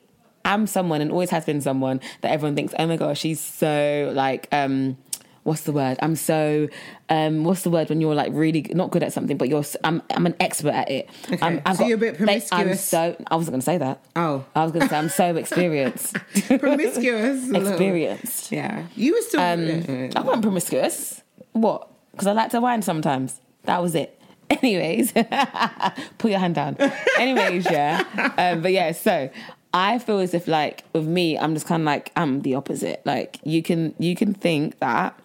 Speaker 1: am someone and always has been someone that everyone thinks, oh my gosh, she's so like, um, what's the word? I'm so, um, what's the word when you're like really not good at something, but you're, I'm, I'm an expert at it.
Speaker 2: Okay.
Speaker 1: I'm, I've
Speaker 2: So you're a bit
Speaker 1: they- I'm
Speaker 2: promiscuous.
Speaker 1: so. I wasn't going to say that.
Speaker 2: Oh.
Speaker 1: I was going to say I'm so experienced. [LAUGHS]
Speaker 2: Promiscuous. [LAUGHS]
Speaker 1: experienced.
Speaker 2: Yeah. You were still.
Speaker 1: Um, I wasn't promiscuous. What? Because I like to wine sometimes. That was it. [LAUGHS] Anyways, [LAUGHS] put your hand down. Anyways, yeah. Um, but yeah, so I feel as if like with me, I'm just kind of like I'm the opposite. Like you can you can think that,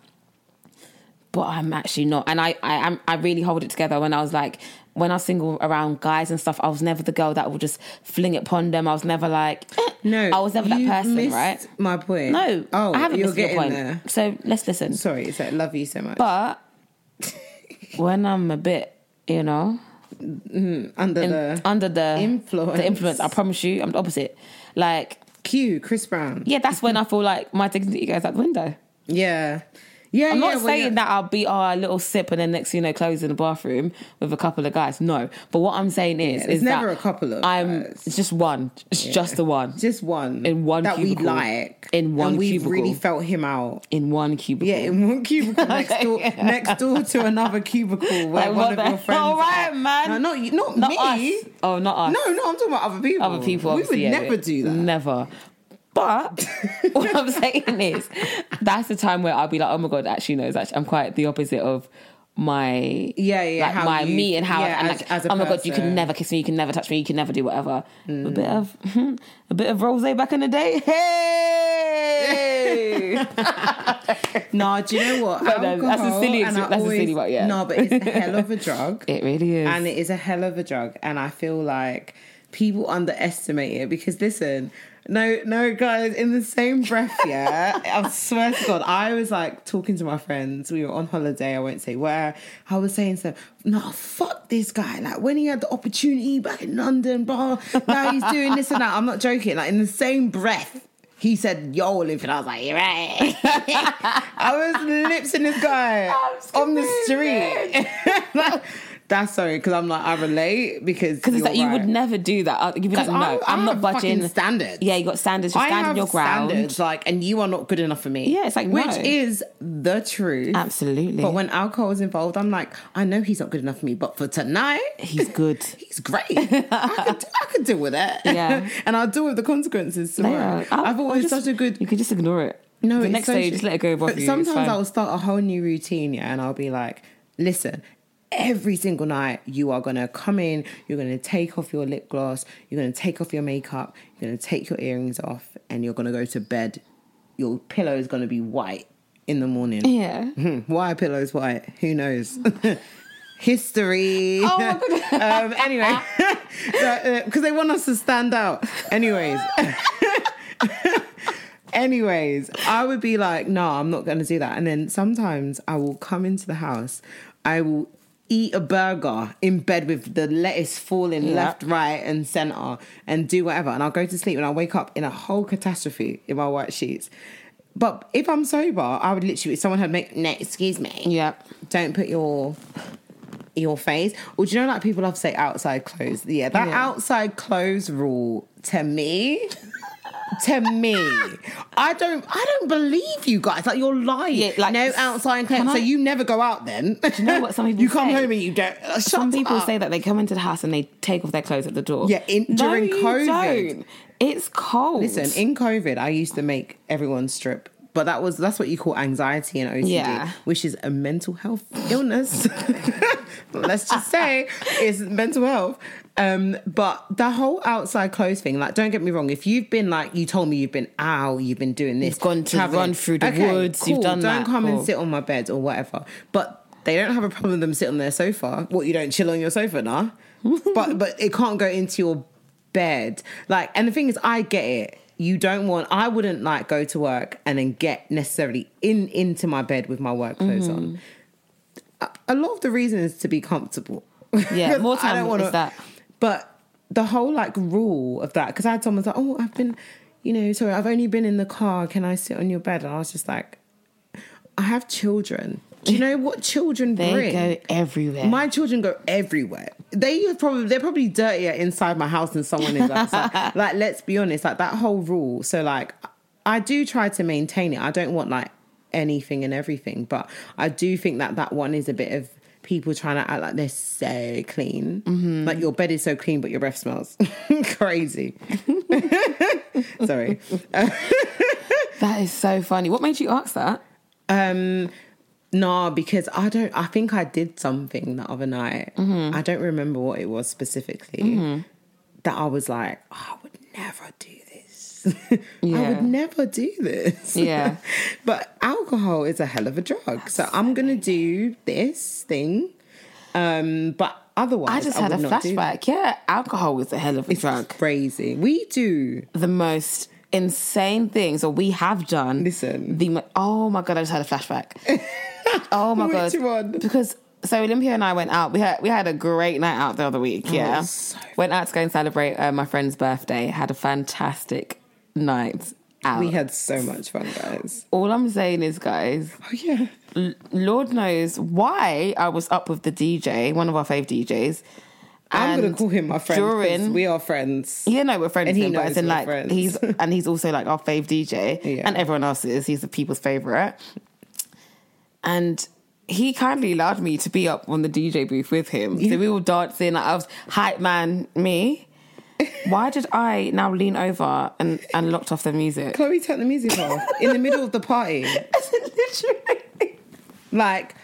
Speaker 1: but I'm actually not. And I I am I really hold it together. When I was like when I was single around guys and stuff, I was never the girl that would just fling it upon them. I was never like eh.
Speaker 2: no,
Speaker 1: I was never that person, right?
Speaker 2: My point.
Speaker 1: No,
Speaker 2: Oh,
Speaker 1: I haven't
Speaker 2: you're
Speaker 1: missed your
Speaker 2: getting
Speaker 1: point.
Speaker 2: there.
Speaker 1: So let's listen.
Speaker 2: Sorry, so I love you so much.
Speaker 1: But when I'm a bit, you know, mm,
Speaker 2: Under
Speaker 1: in-
Speaker 2: the
Speaker 1: under the
Speaker 2: influence.
Speaker 1: the influence, I promise you, I'm the opposite. Like,
Speaker 2: Q, Chris Brown.
Speaker 1: yeah, that's when I feel like my dignity goes out the window.
Speaker 2: Yeah. Yeah,
Speaker 1: I'm
Speaker 2: yeah,
Speaker 1: not
Speaker 2: when
Speaker 1: saying
Speaker 2: you're-
Speaker 1: that I'll be oh, a little sip and then next you know, close in the bathroom with a couple of guys. No, but what I'm saying is,
Speaker 2: there's
Speaker 1: is
Speaker 2: never a couple of
Speaker 1: I'm
Speaker 2: guys.
Speaker 1: it's just one. It's just the one
Speaker 2: Just one.
Speaker 1: In one
Speaker 2: that we like.
Speaker 1: In one
Speaker 2: and we've really felt him out.
Speaker 1: in one cubicle.
Speaker 2: Yeah, in one cubicle [LAUGHS] next door, next door to another cubicle [LAUGHS] where
Speaker 1: Like,
Speaker 2: one of your friends.
Speaker 1: All right,
Speaker 2: are.
Speaker 1: man.
Speaker 2: No, not not,
Speaker 1: not
Speaker 2: me.
Speaker 1: us. Oh, not us.
Speaker 2: No, no, I'm talking about other people.
Speaker 1: other people.
Speaker 2: We would
Speaker 1: yeah,
Speaker 2: never do that.
Speaker 1: Never. But [LAUGHS] what I'm saying is, that's the time where I'll be like, oh my god, actually no, actually I'm quite the opposite of my
Speaker 2: Yeah, yeah,
Speaker 1: like my
Speaker 2: you-
Speaker 1: me and how
Speaker 2: yeah,
Speaker 1: and
Speaker 2: as-
Speaker 1: like,
Speaker 2: as a
Speaker 1: oh my god, you can never kiss me, you can never touch me, you can never do whatever. A bit of [LAUGHS] a bit of rose back in the day. Hey, [LAUGHS]
Speaker 2: No, do you know what?
Speaker 1: No, that's a silly ex-
Speaker 2: I
Speaker 1: that's a silly one, yeah.
Speaker 2: No, but it's a hell of a drug.
Speaker 1: it really is.
Speaker 2: and it is a hell of a drug and i feel like people underestimate it because listen, no, no, guys, in the same breath, yeah, I swear to God, I was like talking to my friends. We were on holiday, I won't say where. I was saying so, no, fuck this guy. Like when he had the opportunity back in London, blah, now he's doing this and that. I'm not joking. Like in the same breath, he said yo and I was like, you're right. [LAUGHS] I was lips in this [LAUGHS] guy on the street. [LAUGHS] That's sorry, because I'm like, I relate because
Speaker 1: Because it's
Speaker 2: you're
Speaker 1: you would never do that. You'd be like, no,
Speaker 2: I-
Speaker 1: I'm not budging.
Speaker 2: standards.
Speaker 1: Yeah, you got standards. You're
Speaker 2: I
Speaker 1: standing
Speaker 2: have
Speaker 1: your ground.
Speaker 2: standards, like, and you are not good enough for me.
Speaker 1: Yeah, it's like,
Speaker 2: which
Speaker 1: no.
Speaker 2: is the truth.
Speaker 1: Absolutely.
Speaker 2: But when alcohol is involved, I'm like, I know he's not good enough for me, but for tonight,
Speaker 1: He's good. [LAUGHS]
Speaker 2: he's great. I could, I could deal with it. [LAUGHS]
Speaker 1: Yeah. [LAUGHS]
Speaker 2: and I'll deal with the consequences tomorrow.
Speaker 1: Yeah,
Speaker 2: I've always
Speaker 1: just-
Speaker 2: such a good.
Speaker 1: You can just ignore it.
Speaker 2: No,
Speaker 1: the next
Speaker 2: so
Speaker 1: day, just let it go
Speaker 2: But
Speaker 1: you.
Speaker 2: Sometimes. I'll start a whole new routine, yeah, and I'll be like, listen, every single night you are gonna come in, you're gonna take off your lip gloss, you're gonna take off your makeup, you're gonna take your earrings off, and you're gonna go to bed. Your pillow is gonna be white in the morning.
Speaker 1: Yeah. [LAUGHS]
Speaker 2: Why are pillows white? Who knows? [LAUGHS] History.
Speaker 1: Oh my [LAUGHS] goodness.
Speaker 2: um, anyway, because they want us to stand out. Anyways. Anyways, I would be like, no, I'm not going to do that. And then sometimes I will come into the house, I will eat a burger in bed with the lettuce falling
Speaker 1: Yeah.
Speaker 2: left, right, and center, and do whatever. And I'll go to sleep and I'll wake up in a whole catastrophe in my white sheets. But if I'm sober, I would literally, if someone had make, no, excuse me,
Speaker 1: Yeah.
Speaker 2: don't put your your face. Or do you know like people love to say outside clothes? Yeah, that
Speaker 1: Yeah.
Speaker 2: outside clothes rule to me. To me, I don't. I don't believe you guys. Like you're lying.
Speaker 1: Yeah, like,
Speaker 2: no outside clothes. So
Speaker 1: I-
Speaker 2: you never go out then. Do
Speaker 1: you know what some [LAUGHS] people
Speaker 2: you come
Speaker 1: say?
Speaker 2: home and you don't. Uh,
Speaker 1: Some people
Speaker 2: up.
Speaker 1: say that they come into the house and they take off their clothes at the door.
Speaker 2: Yeah, in-
Speaker 1: No,
Speaker 2: during COVID.
Speaker 1: don't. It's cold.
Speaker 2: Listen, in COVID, I used to make everyone strip. But that was that's what you call anxiety and OCD,
Speaker 1: Yeah.
Speaker 2: which is a mental health illness. [LAUGHS] Let's just say it's mental health. Um, but the whole outside clothes thing, like, don't get me wrong. If you've been like, you told me you've been out, you've been doing this,
Speaker 1: You've gone to run through the woods, you've done
Speaker 2: don't
Speaker 1: that,
Speaker 2: come and sit on my bed or whatever. But they don't have a problem with them sitting on their sofa. What you don't chill on your sofa, nah? [LAUGHS] but but it can't go into your bed. Like, and the thing is, I get it. You don't want. I wouldn't like go to work and then get necessarily in into my bed with my work clothes
Speaker 1: Mm-hmm.
Speaker 2: on. A, a lot of the reason is to be comfortable.
Speaker 1: Yeah, [LAUGHS] more time
Speaker 2: wanna-
Speaker 1: is that.
Speaker 2: But the whole like rule of that, because I had someone say, "Oh, I've been, you know, sorry, I've only been in the car. Can I sit on your bed?" And I was just like, "I have children. Do you know what children bring?
Speaker 1: They
Speaker 2: bring?
Speaker 1: go everywhere.
Speaker 2: My children go everywhere. They probably they're probably dirtier inside my house than someone is outside. [LAUGHS] like, let's be honest, like that whole rule. So like, I do try to maintain it. I don't want like anything and everything, but I do think that that one is a bit of people trying to act like they're so clean. Like your bed is so clean, but your breath smells [LAUGHS] crazy. [LAUGHS] Sorry.
Speaker 1: that is so funny. What made you ask that?
Speaker 2: Um, no, because I don't. I think I did something the other night.
Speaker 1: Mm-hmm.
Speaker 2: I don't remember what it was specifically. That I was like, "Oh, I would never do this. [LAUGHS] I would never do this.
Speaker 1: Yeah. [LAUGHS]
Speaker 2: but alcohol is a hell of a drug. so I'm gonna do this thing. Um, but otherwise,
Speaker 1: I just had a flashback. Yeah, alcohol is a hell of a
Speaker 2: It's
Speaker 1: drug.
Speaker 2: crazy. We do.
Speaker 1: The most insane things, or we have done.
Speaker 2: Listen.
Speaker 1: The oh my god, I just had a flashback. [LAUGHS] [LAUGHS] oh my god,
Speaker 2: one?
Speaker 1: Because so Olympia and I went out. We had we had a great night out the other week. Yeah,
Speaker 2: Oh, so
Speaker 1: went out to go and celebrate uh, my friend's birthday. Had a fantastic night out.
Speaker 2: We had so much fun, guys.
Speaker 1: All I'm saying is, guys,
Speaker 2: Oh yeah.
Speaker 1: L- Lord knows why I was up with the DJ, one of our fave DJs.
Speaker 2: I'm gonna call him my friend.
Speaker 1: During,
Speaker 2: we are friends.
Speaker 1: yeah, no, we're friends.
Speaker 2: And he
Speaker 1: him, but
Speaker 2: knows
Speaker 1: as in
Speaker 2: we're
Speaker 1: like
Speaker 2: friends.
Speaker 1: he's and he's also like our fave DJ, [LAUGHS]
Speaker 2: Yeah.
Speaker 1: and everyone else is. He's the people's favorite, and he kindly allowed me to be up on the DJ booth with him. So we were dancing. Like, I was hype man, me. Why did I now lean over and, and locked off the music?
Speaker 2: Chloe turned the music off in the middle of the party. [LAUGHS]
Speaker 1: Literally.
Speaker 2: Like,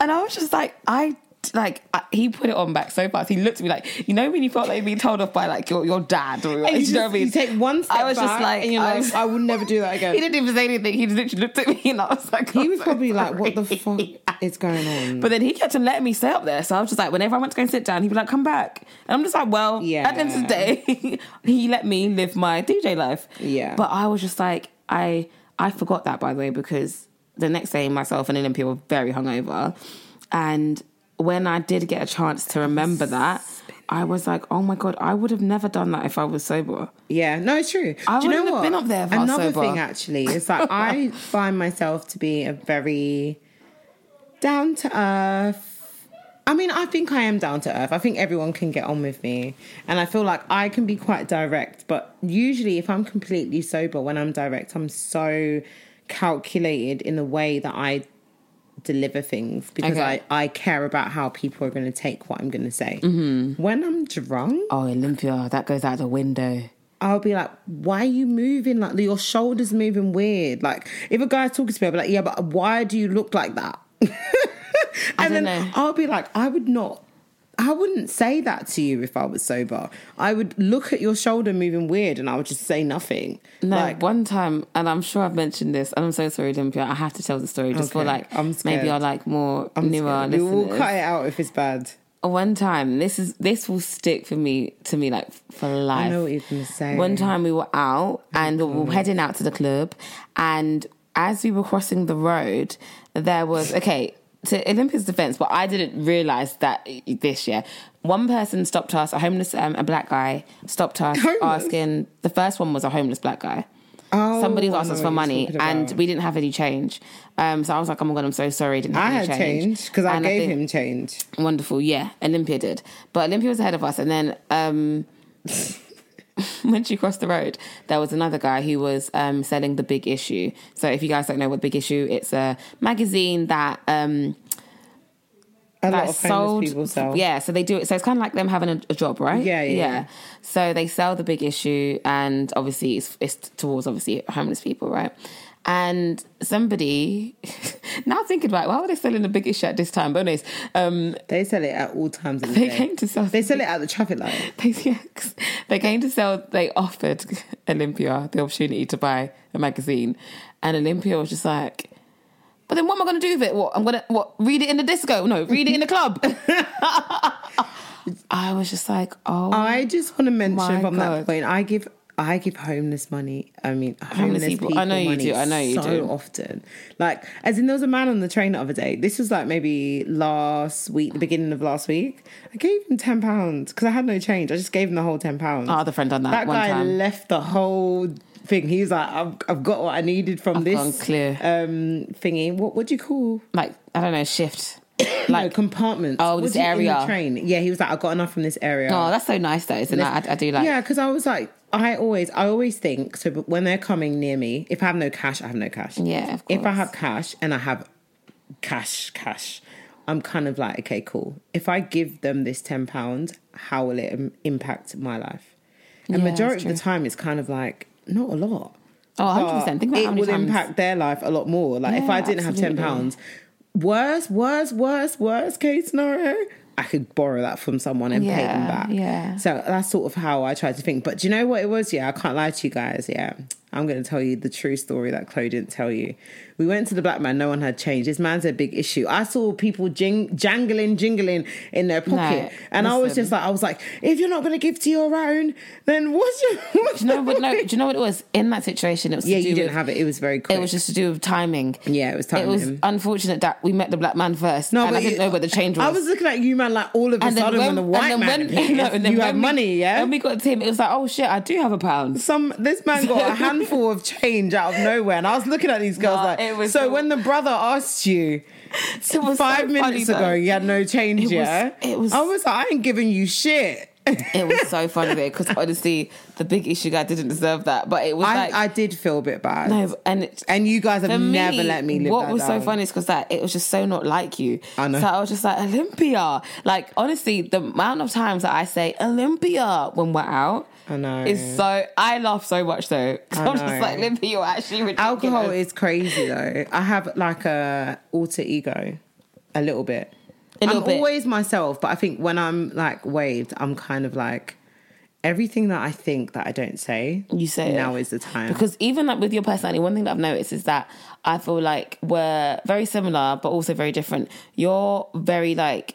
Speaker 1: And I was just like, I like I, he put it on back so fast. He looked at me like, you know, when you felt like being told off by like your, your dad or
Speaker 2: and
Speaker 1: you,
Speaker 2: you,
Speaker 1: know what I mean.
Speaker 2: you take one step
Speaker 1: I was just like,
Speaker 2: and you're um,
Speaker 1: I
Speaker 2: like, I would never do that again. [LAUGHS]
Speaker 1: he didn't even say anything. He just literally looked at me and I was like,
Speaker 2: He
Speaker 1: oh,
Speaker 2: was
Speaker 1: so
Speaker 2: probably like, what the
Speaker 1: sorry.
Speaker 2: fuck? [LAUGHS] is going on?
Speaker 1: But then he kept on letting me stay up there. So I was just like, whenever I went to go and sit down, he'd be like, come back. And I'm just like, well,
Speaker 2: Yeah.
Speaker 1: at the end of the day, [LAUGHS] he let me live my DJ life.
Speaker 2: Yeah.
Speaker 1: But I was just like, I I forgot that, by the way, because the next day, myself and Olympia were very hungover. And when I did get a chance to remember that, I was like, oh my God, I would have never done that if I was sober.
Speaker 2: Yeah, no, it's true.
Speaker 1: I
Speaker 2: Do you know
Speaker 1: wouldn't have
Speaker 2: what?
Speaker 1: been up there if I was
Speaker 2: Another thing, actually, is that I [LAUGHS] find myself to be a very down to earth. I mean, I think I am down to earth. I think everyone can get on with me, and I feel like I can be quite direct. But usually, if I'm completely sober, when I'm direct, I'm so calculated in the way that I deliver things because
Speaker 1: Okay.
Speaker 2: I, I care about how people are going to take what I'm going to say. Mm-hmm. When I'm drunk,
Speaker 1: Oh, Olympia, that goes out the window.
Speaker 2: I'll be like, why are you moving like your shoulders moving weird? Like if a guy's talking to me, I'll be like, yeah, but why do you look like that? [LAUGHS] and then
Speaker 1: know.
Speaker 2: I'll be like, I would not I wouldn't say that to you if I was sober. I would look at your shoulder moving weird and I would just say nothing.
Speaker 1: No,
Speaker 2: like
Speaker 1: one time, and I'm sure I've mentioned this, and I'm so sorry, Olympia. I have to tell the story just for like
Speaker 2: I'm
Speaker 1: maybe. I'll like more
Speaker 2: I'm
Speaker 1: newer
Speaker 2: scared. We
Speaker 1: listeners.
Speaker 2: will cut it out if it's bad.
Speaker 1: One time, this is this will stick for me to me like for life.
Speaker 2: I know what you're gonna say.
Speaker 1: One time we were out oh and we were heading out to the club, and as we were crossing the road, there was okay. To Olympia's defense, but I didn't realize that this year. One person stopped us, a homeless, um, a black guy stopped us [LAUGHS]
Speaker 2: Homeless?
Speaker 1: asking. The first one was a homeless black guy.
Speaker 2: Oh,
Speaker 1: Somebody was
Speaker 2: I
Speaker 1: asked us for money, and we didn't have any change. Um, so I was like, "Oh my god, I'm so sorry, didn't have
Speaker 2: I
Speaker 1: any
Speaker 2: had
Speaker 1: change."
Speaker 2: because I
Speaker 1: And
Speaker 2: gave
Speaker 1: think-
Speaker 2: him change.
Speaker 1: Wonderful, yeah. Olympia did, but Olympia was ahead of us, and then um, [LAUGHS] [LAUGHS] when she crossed the road, there was another guy who was um, selling the Big Issue. So if you guys don't know what Big Issue, it's a magazine that um,
Speaker 2: A lot of homeless people sell.
Speaker 1: Yeah, so they do it. So it's kind of like them having a, a job, right?
Speaker 2: Yeah, yeah, yeah.
Speaker 1: So they sell the big issue, and obviously it's, it's towards obviously homeless people, right? And somebody [LAUGHS] now thinking about it, why were they selling the big issue at this time? But anyways, um,
Speaker 2: They sell it at all times of the
Speaker 1: they
Speaker 2: day.
Speaker 1: came to sell.
Speaker 2: They sell it at the traffic light. [LAUGHS]
Speaker 1: They, yeah, they came to sell. They offered [LAUGHS] Olympia the opportunity to buy a magazine, and Olympia was just like. But then what am I going to do with it? What I'm going to what read it in the disco? No, read it in the club. I was just like, oh,
Speaker 2: I just want to mention from
Speaker 1: God.
Speaker 2: that point, I give I give homeless money. I mean, homeless,
Speaker 1: people.
Speaker 2: people.
Speaker 1: I know you do. I know you
Speaker 2: so
Speaker 1: do.
Speaker 2: often. Like, as in, there was a man on the train the other day. This was like maybe last week, the beginning of last week. I gave him ten pounds because I had no change. I just gave him the whole ten pounds.
Speaker 1: our other friend done that,
Speaker 2: that
Speaker 1: one
Speaker 2: guy
Speaker 1: time.
Speaker 2: left the whole thing. He was like, "I've, I've got what I needed from this
Speaker 1: clear.
Speaker 2: um thingy. What what do you call?"
Speaker 1: like I don't know, shift. [COUGHS]
Speaker 2: Like
Speaker 1: Like,
Speaker 2: compartments.
Speaker 1: Oh, this
Speaker 2: the
Speaker 1: area.
Speaker 2: train. Yeah, he was like, I got enough from this area.
Speaker 1: oh, that's so nice though, isn't it? I, I do like.
Speaker 2: Yeah, because I was like, I always, I always think so. But when they're coming near me, if I have no cash, I have no cash.
Speaker 1: Yeah, of
Speaker 2: If I have cash and I have cash, cash, I'm kind of like, okay, cool. If I give them this ten pounds, how will it im- impact my life? And
Speaker 1: Yeah,
Speaker 2: majority of the time, it's kind of like not a lot.
Speaker 1: Oh, 100 percent. Think about
Speaker 2: it
Speaker 1: how many
Speaker 2: would
Speaker 1: times.
Speaker 2: impact their life a lot more. Like if I didn't have ten pounds, worst, worst, worst, worst case scenario, I could borrow that from someone and pay them back.
Speaker 1: yeah.
Speaker 2: So that's sort of how I tried to think. But do you know what it was? Yeah, I can't lie to you guys. Yeah, I'm going to tell you the true story that Chloe didn't tell you. We went to the black man. No one had changed. This man's a big issue. I saw people jing- jangling, jingling in their pocket, and I was just like, I was like, if you're not going to give to your own, then what's your? [LAUGHS] What's
Speaker 1: Do you know what? No, do you know what it was in that situation? It was
Speaker 2: yeah, you didn't
Speaker 1: with,
Speaker 2: have it. It was very quick.
Speaker 1: It was just to do with timing.
Speaker 2: Yeah, it was timing.
Speaker 1: It was unfortunate that we met the black man first,
Speaker 2: No,
Speaker 1: and
Speaker 2: but
Speaker 1: I didn't
Speaker 2: you-
Speaker 1: know where the change was.
Speaker 2: I was looking at you, man, like all of a
Speaker 1: and
Speaker 2: sudden when, the white
Speaker 1: and then
Speaker 2: man
Speaker 1: when, [LAUGHS]
Speaker 2: appears,
Speaker 1: no, and then
Speaker 2: you
Speaker 1: when we-
Speaker 2: money, yeah.
Speaker 1: When we got to him, it was like, oh shit, I do have a pound.
Speaker 2: Some this man got a [LAUGHS] handful of change out of nowhere, and I was looking at these girls
Speaker 1: Nah,
Speaker 2: like.
Speaker 1: it was
Speaker 2: so
Speaker 1: so-
Speaker 2: when the brother asked you
Speaker 1: was
Speaker 2: five
Speaker 1: so
Speaker 2: minutes ago,
Speaker 1: though.
Speaker 2: you had no change,
Speaker 1: It was-
Speaker 2: yeah.
Speaker 1: it was-
Speaker 2: I was like, I ain't giving you shit.
Speaker 1: It was so funny though, because honestly, the big issue guy didn't deserve that, but it was
Speaker 2: I,
Speaker 1: like
Speaker 2: I did feel a bit bad.
Speaker 1: no, and it,
Speaker 2: and you guys have
Speaker 1: me,
Speaker 2: never let me live
Speaker 1: What
Speaker 2: that
Speaker 1: was so funny is because that it was just so not like you.
Speaker 2: I know.
Speaker 1: So I was just like Olympia. Like honestly, the amount of times that I say Olympia when we're out.
Speaker 2: I know.
Speaker 1: Is so I laugh so much though. [LAUGHS]
Speaker 2: I
Speaker 1: I'm just like Olympia, you're actually ridiculous.
Speaker 2: Alcohol is crazy though. I have like a alter ego, a little bit.
Speaker 1: A little
Speaker 2: I'm
Speaker 1: bit.
Speaker 2: always myself, but I think when I'm like waved, I'm kind of like everything that I think that I don't say,
Speaker 1: You say
Speaker 2: now is the time.
Speaker 1: Because even like with your personality, one thing that I've noticed is that I feel like we're very similar, but also very different. You're very like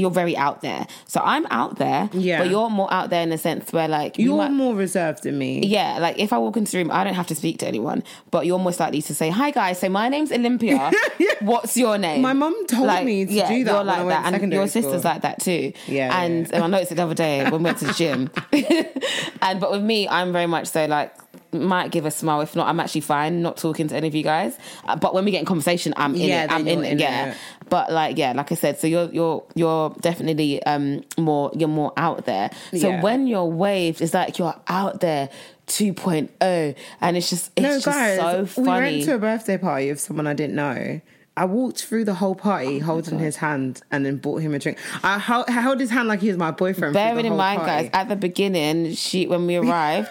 Speaker 1: you're very out there. So I'm out there,
Speaker 2: Yeah.
Speaker 1: but you're more out there in the sense where like you
Speaker 2: you're
Speaker 1: might-
Speaker 2: more reserved than me.
Speaker 1: yeah, like if I walk into the room, I don't have to speak to anyone, but you're most likely to say, "Hi guys, so my name's Olympia. [LAUGHS] What's your name?"
Speaker 2: My mum told
Speaker 1: Like,
Speaker 2: me to
Speaker 1: yeah,
Speaker 2: do that
Speaker 1: You're like that, and your sister's
Speaker 2: school.
Speaker 1: like that too.
Speaker 2: Yeah,
Speaker 1: and
Speaker 2: yeah.
Speaker 1: um, I noticed it the other day when we went to the gym. [LAUGHS] [LAUGHS] and but with me, I'm very much so like might give a smile. If not, I'm actually fine not talking to any of you guys. Uh, but when we get in conversation, I'm in
Speaker 2: Yeah,
Speaker 1: it. I'm in
Speaker 2: you're
Speaker 1: it. yeah.
Speaker 2: it.
Speaker 1: But like yeah, like I said, so you're you're you're definitely um more you're more out there. So
Speaker 2: Yeah.
Speaker 1: when you're waved, it's like you're out there 2.0 and it's just it's
Speaker 2: No,
Speaker 1: just
Speaker 2: guys,
Speaker 1: so
Speaker 2: we went to a birthday party of someone I didn't know. I walked through the whole party
Speaker 1: Oh
Speaker 2: holding his hand and then bought him a drink. I held, held his hand like he was my boyfriend.
Speaker 1: Bearing in mind,
Speaker 2: party.
Speaker 1: guys, at the beginning, she when we [LAUGHS] arrived,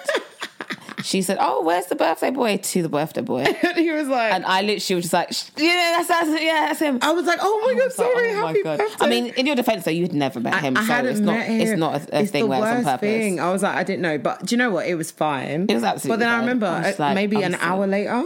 Speaker 1: she said, "Oh, where's the birthday boy?" To the birthday boy, [LAUGHS]
Speaker 2: And he was like,
Speaker 1: and I literally was just like, "Yeah, that's, that's yeah, that's him."
Speaker 2: I was like, oh my god,
Speaker 1: I like,
Speaker 2: sorry,
Speaker 1: oh my
Speaker 2: happy
Speaker 1: God.
Speaker 2: birthday.
Speaker 1: I mean, in your defense, though, you'd never met him,
Speaker 2: I
Speaker 1: so
Speaker 2: hadn't
Speaker 1: it's not
Speaker 2: met him.
Speaker 1: it's not a, a
Speaker 2: It's
Speaker 1: thing where it's on purpose.
Speaker 2: Thing. I was like, I didn't know, but do you know what? It was fine.
Speaker 1: It was absolutely
Speaker 2: But then I remember
Speaker 1: I like,
Speaker 2: maybe
Speaker 1: I'm
Speaker 2: an
Speaker 1: so-
Speaker 2: hour later.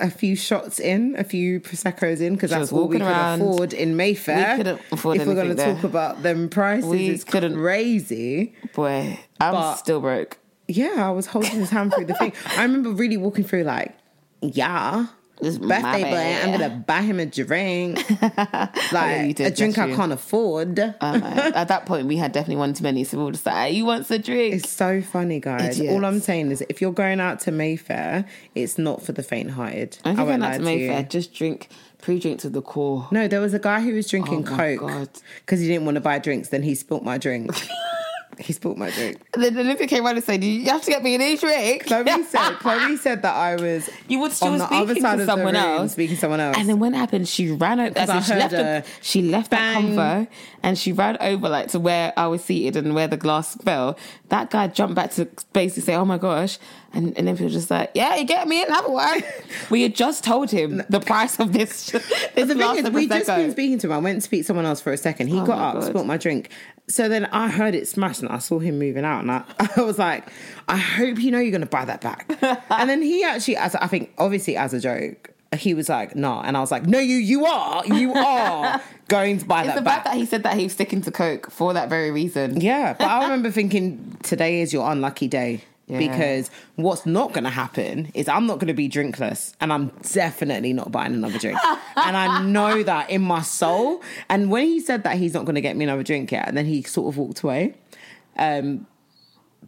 Speaker 2: A few shots in, a few proseccos in, because that's all we
Speaker 1: walking
Speaker 2: could
Speaker 1: around.
Speaker 2: afford in Mayfair.
Speaker 1: We couldn't afford
Speaker 2: if we're going to talk about them prices,
Speaker 1: We
Speaker 2: it's
Speaker 1: couldn't-
Speaker 2: crazy.
Speaker 1: Boy, I'm
Speaker 2: But-
Speaker 1: still broke.
Speaker 2: Yeah, I was holding his hand through the thing. I remember really walking through like, yeah,
Speaker 1: This
Speaker 2: birthday boy, I'm gonna buy him a drink, [LAUGHS] like
Speaker 1: did,
Speaker 2: a drink I can't afford.
Speaker 1: Um, at that point, we had definitely one too many, so we were just like, "Hey, "You want a drink?"
Speaker 2: It's so funny, guys.
Speaker 1: Idiots.
Speaker 2: All I'm saying is, if you're going out to Mayfair, it's not for the faint-hearted.
Speaker 1: I think
Speaker 2: won't
Speaker 1: I'm
Speaker 2: lie
Speaker 1: not to Mayfair. Just drink pre-drink to the core.
Speaker 2: No, there was a guy who was drinking
Speaker 1: Oh
Speaker 2: Coke because he didn't want to buy drinks. Then he spilt my drink. [LAUGHS] he spilt my drink.
Speaker 1: And then Olivia came around and said, "You have to get me an e drink."
Speaker 2: Chloe [LAUGHS] said, Chloe said that I was
Speaker 1: You would. She
Speaker 2: on
Speaker 1: was
Speaker 2: the
Speaker 1: speaking
Speaker 2: other side
Speaker 1: to
Speaker 2: of
Speaker 1: someone
Speaker 2: the room,
Speaker 1: else.
Speaker 2: speaking to someone else.
Speaker 1: And then when it happened, she ran over. As
Speaker 2: I
Speaker 1: in she left.
Speaker 2: a
Speaker 1: The, she left that
Speaker 2: bang.
Speaker 1: convo and she ran over like to where I was seated and where the glass fell. That guy jumped back to basically say, "Oh my gosh!" And and then people were just like, "Yeah, you get me another one." [LAUGHS] we had just told him the price of this. [LAUGHS] this
Speaker 2: But the thing is, we just been speaking to him. I went to speak to someone else for a second. He
Speaker 1: Oh
Speaker 2: got up,
Speaker 1: God.
Speaker 2: spilt my drink. So then I heard it smash and I saw him moving out. And I, [LAUGHS] I was like, I hope you know you're going to buy that back. and then he actually, as I think, obviously as a joke, he was like, nah. And I was like, no, you you are. You are [LAUGHS] going to buy
Speaker 1: It's
Speaker 2: that
Speaker 1: the
Speaker 2: back.
Speaker 1: fact that he said that he was sticking to coke for that very reason.
Speaker 2: Yeah, but I remember thinking today is your unlucky day
Speaker 1: Yeah.
Speaker 2: because what's not going to happen is I'm not going to be drinkless and I'm definitely not buying another drink. [LAUGHS] and I know that in my soul. And when he said that he's not going to get me another drink yet, and then he sort of walked away. Um,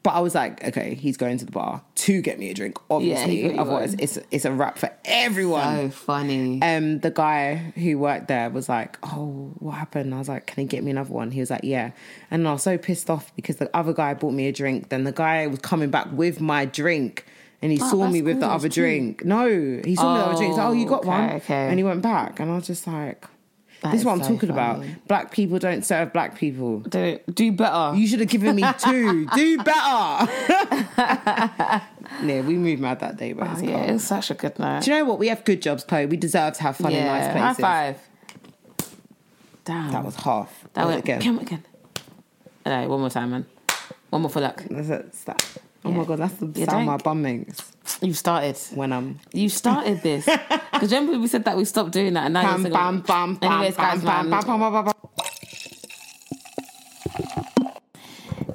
Speaker 2: but I was like, okay, he's going to the bar to get me a drink, obviously.
Speaker 1: you
Speaker 2: Otherwise,
Speaker 1: one.
Speaker 2: it's it's a wrap for everyone
Speaker 1: So funny.
Speaker 2: um, the guy who worked there was like, "Oh, what happened?" I was like, "Can he get me another one?" He was like, "Yeah," and I was so pissed off because the other guy bought me a drink. Then the guy was coming back with my drink, and he saw
Speaker 1: Oh, that's
Speaker 2: me with
Speaker 1: cool,
Speaker 2: the other drink. No, he saw me with the other drink. He's like, "Oh, you got
Speaker 1: Okay,
Speaker 2: one?"
Speaker 1: okay.
Speaker 2: And he went back, and I was just like,
Speaker 1: That
Speaker 2: "This is
Speaker 1: is
Speaker 2: what I'm
Speaker 1: so
Speaker 2: talking about. Black people don't serve black people."
Speaker 1: do, do better.
Speaker 2: You should have given me [LAUGHS] two. Do better. [LAUGHS] yeah, we moved mad that day, but oh, it's
Speaker 1: Oh, yeah,
Speaker 2: cool.
Speaker 1: it was such a good night.
Speaker 2: Do you know what? We have good jobs, Chloe. We deserve to have fun in nice places.
Speaker 1: high five. Damn.
Speaker 2: That was half.
Speaker 1: That went
Speaker 2: again.
Speaker 1: Come again. No, one more time, man. One more for luck.
Speaker 2: That's it. It's that. Oh
Speaker 1: Yeah.
Speaker 2: my god, that's the
Speaker 1: You
Speaker 2: sound my bum makes
Speaker 1: You started.
Speaker 2: when I'm
Speaker 1: You started this. [LAUGHS] Because remember we said that we stopped doing that, and now
Speaker 2: bam
Speaker 1: you're
Speaker 2: bam bam bam
Speaker 1: Anyways,
Speaker 2: bam
Speaker 1: guys,
Speaker 2: bam
Speaker 1: man.
Speaker 2: bam bam bam bam.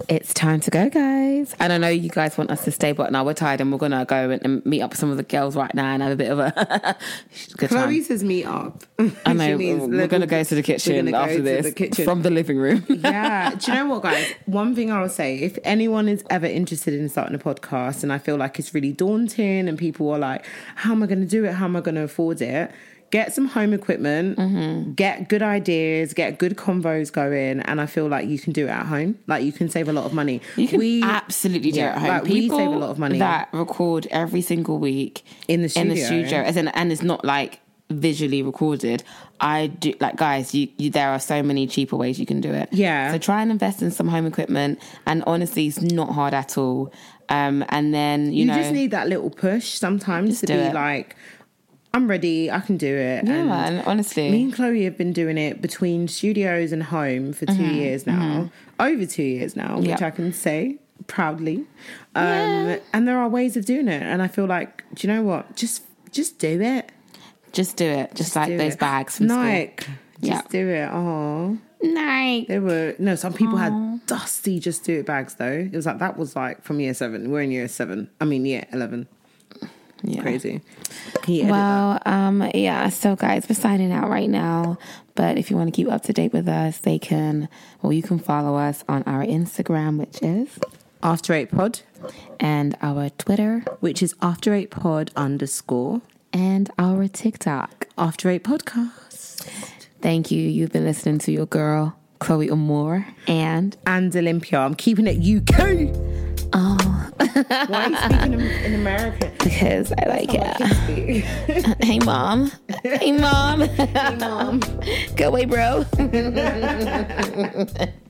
Speaker 1: It's time to go, guys. And I know you guys want us to stay, but now we're tired and we're gonna go and, and meet up with some of the girls right now and have a bit of a [LAUGHS] good time.
Speaker 2: Chloe says meet up.
Speaker 1: I [LAUGHS] know we're gonna go to the kitchen
Speaker 2: go
Speaker 1: after this
Speaker 2: the kitchen.
Speaker 1: from the living room. [LAUGHS]
Speaker 2: yeah. Do you know what, guys? One thing I'll say if anyone is ever interested in starting a podcast and I feel like it's really daunting and people are like, how am I going to do it? How am I going to afford it? Get some home equipment,
Speaker 1: Mm-hmm.
Speaker 2: get good ideas, get good convos going, and I feel like you can do it at home. Like you can save a lot of money.
Speaker 1: You can
Speaker 2: we
Speaker 1: absolutely do
Speaker 2: yeah,
Speaker 1: it at home.
Speaker 2: like, we
Speaker 1: People
Speaker 2: save a lot of money.
Speaker 1: that record every single week
Speaker 2: In the
Speaker 1: in the
Speaker 2: studio.
Speaker 1: studio, as in, and it's not like visually recorded. I do like guys. You, you there are so many cheaper ways you can do it.
Speaker 2: Yeah.
Speaker 1: So try and invest in some home equipment, and honestly, it's not hard at all. Um, and then you,
Speaker 2: you
Speaker 1: know,
Speaker 2: just need that little push sometimes to be
Speaker 1: it.
Speaker 2: like, I'm ready, I can do it.
Speaker 1: yeah,
Speaker 2: and
Speaker 1: man. Honestly,
Speaker 2: Me and Chloe have been doing it between studios and home for 2 years now, over two years now, which
Speaker 1: Mm-hmm.
Speaker 2: I can say proudly. Um,
Speaker 1: Yeah.
Speaker 2: And there are ways of doing it. And I feel like, do you know what? Just just do it.
Speaker 1: Just do it. Just, like
Speaker 2: Do
Speaker 1: those
Speaker 2: it.
Speaker 1: bags from
Speaker 2: Nike. Just
Speaker 1: Yeah.
Speaker 2: do it. Oh,
Speaker 1: school. Nike.
Speaker 2: there were no. Some people had dusty just do it bags though. It was like that was like from year seven. We're in year seven. I mean year eleven.
Speaker 1: Yeah.
Speaker 2: Crazy. Can you edit
Speaker 1: Well, um, yeah. So, guys, we're signing out right now. But if you want to keep up to date with us, they can. Well, you can follow us on our Instagram, which is.
Speaker 2: After Eight Pod,
Speaker 1: and our Twitter,
Speaker 2: which is After Eight Pod underscore
Speaker 1: and our TikTok.
Speaker 2: After Eight Podcast.
Speaker 1: Thank you. You've been listening to your girl Chloe Amore and
Speaker 2: and Olympia. I'm keeping it UK.
Speaker 1: Oh,
Speaker 2: Why are you speaking in, in American?
Speaker 1: because I like
Speaker 2: Like
Speaker 1: it.
Speaker 2: speak. [LAUGHS]
Speaker 1: Hey, mom. Hey, mom.
Speaker 2: Hey, mom. [LAUGHS]
Speaker 1: Go away, bro. [LAUGHS]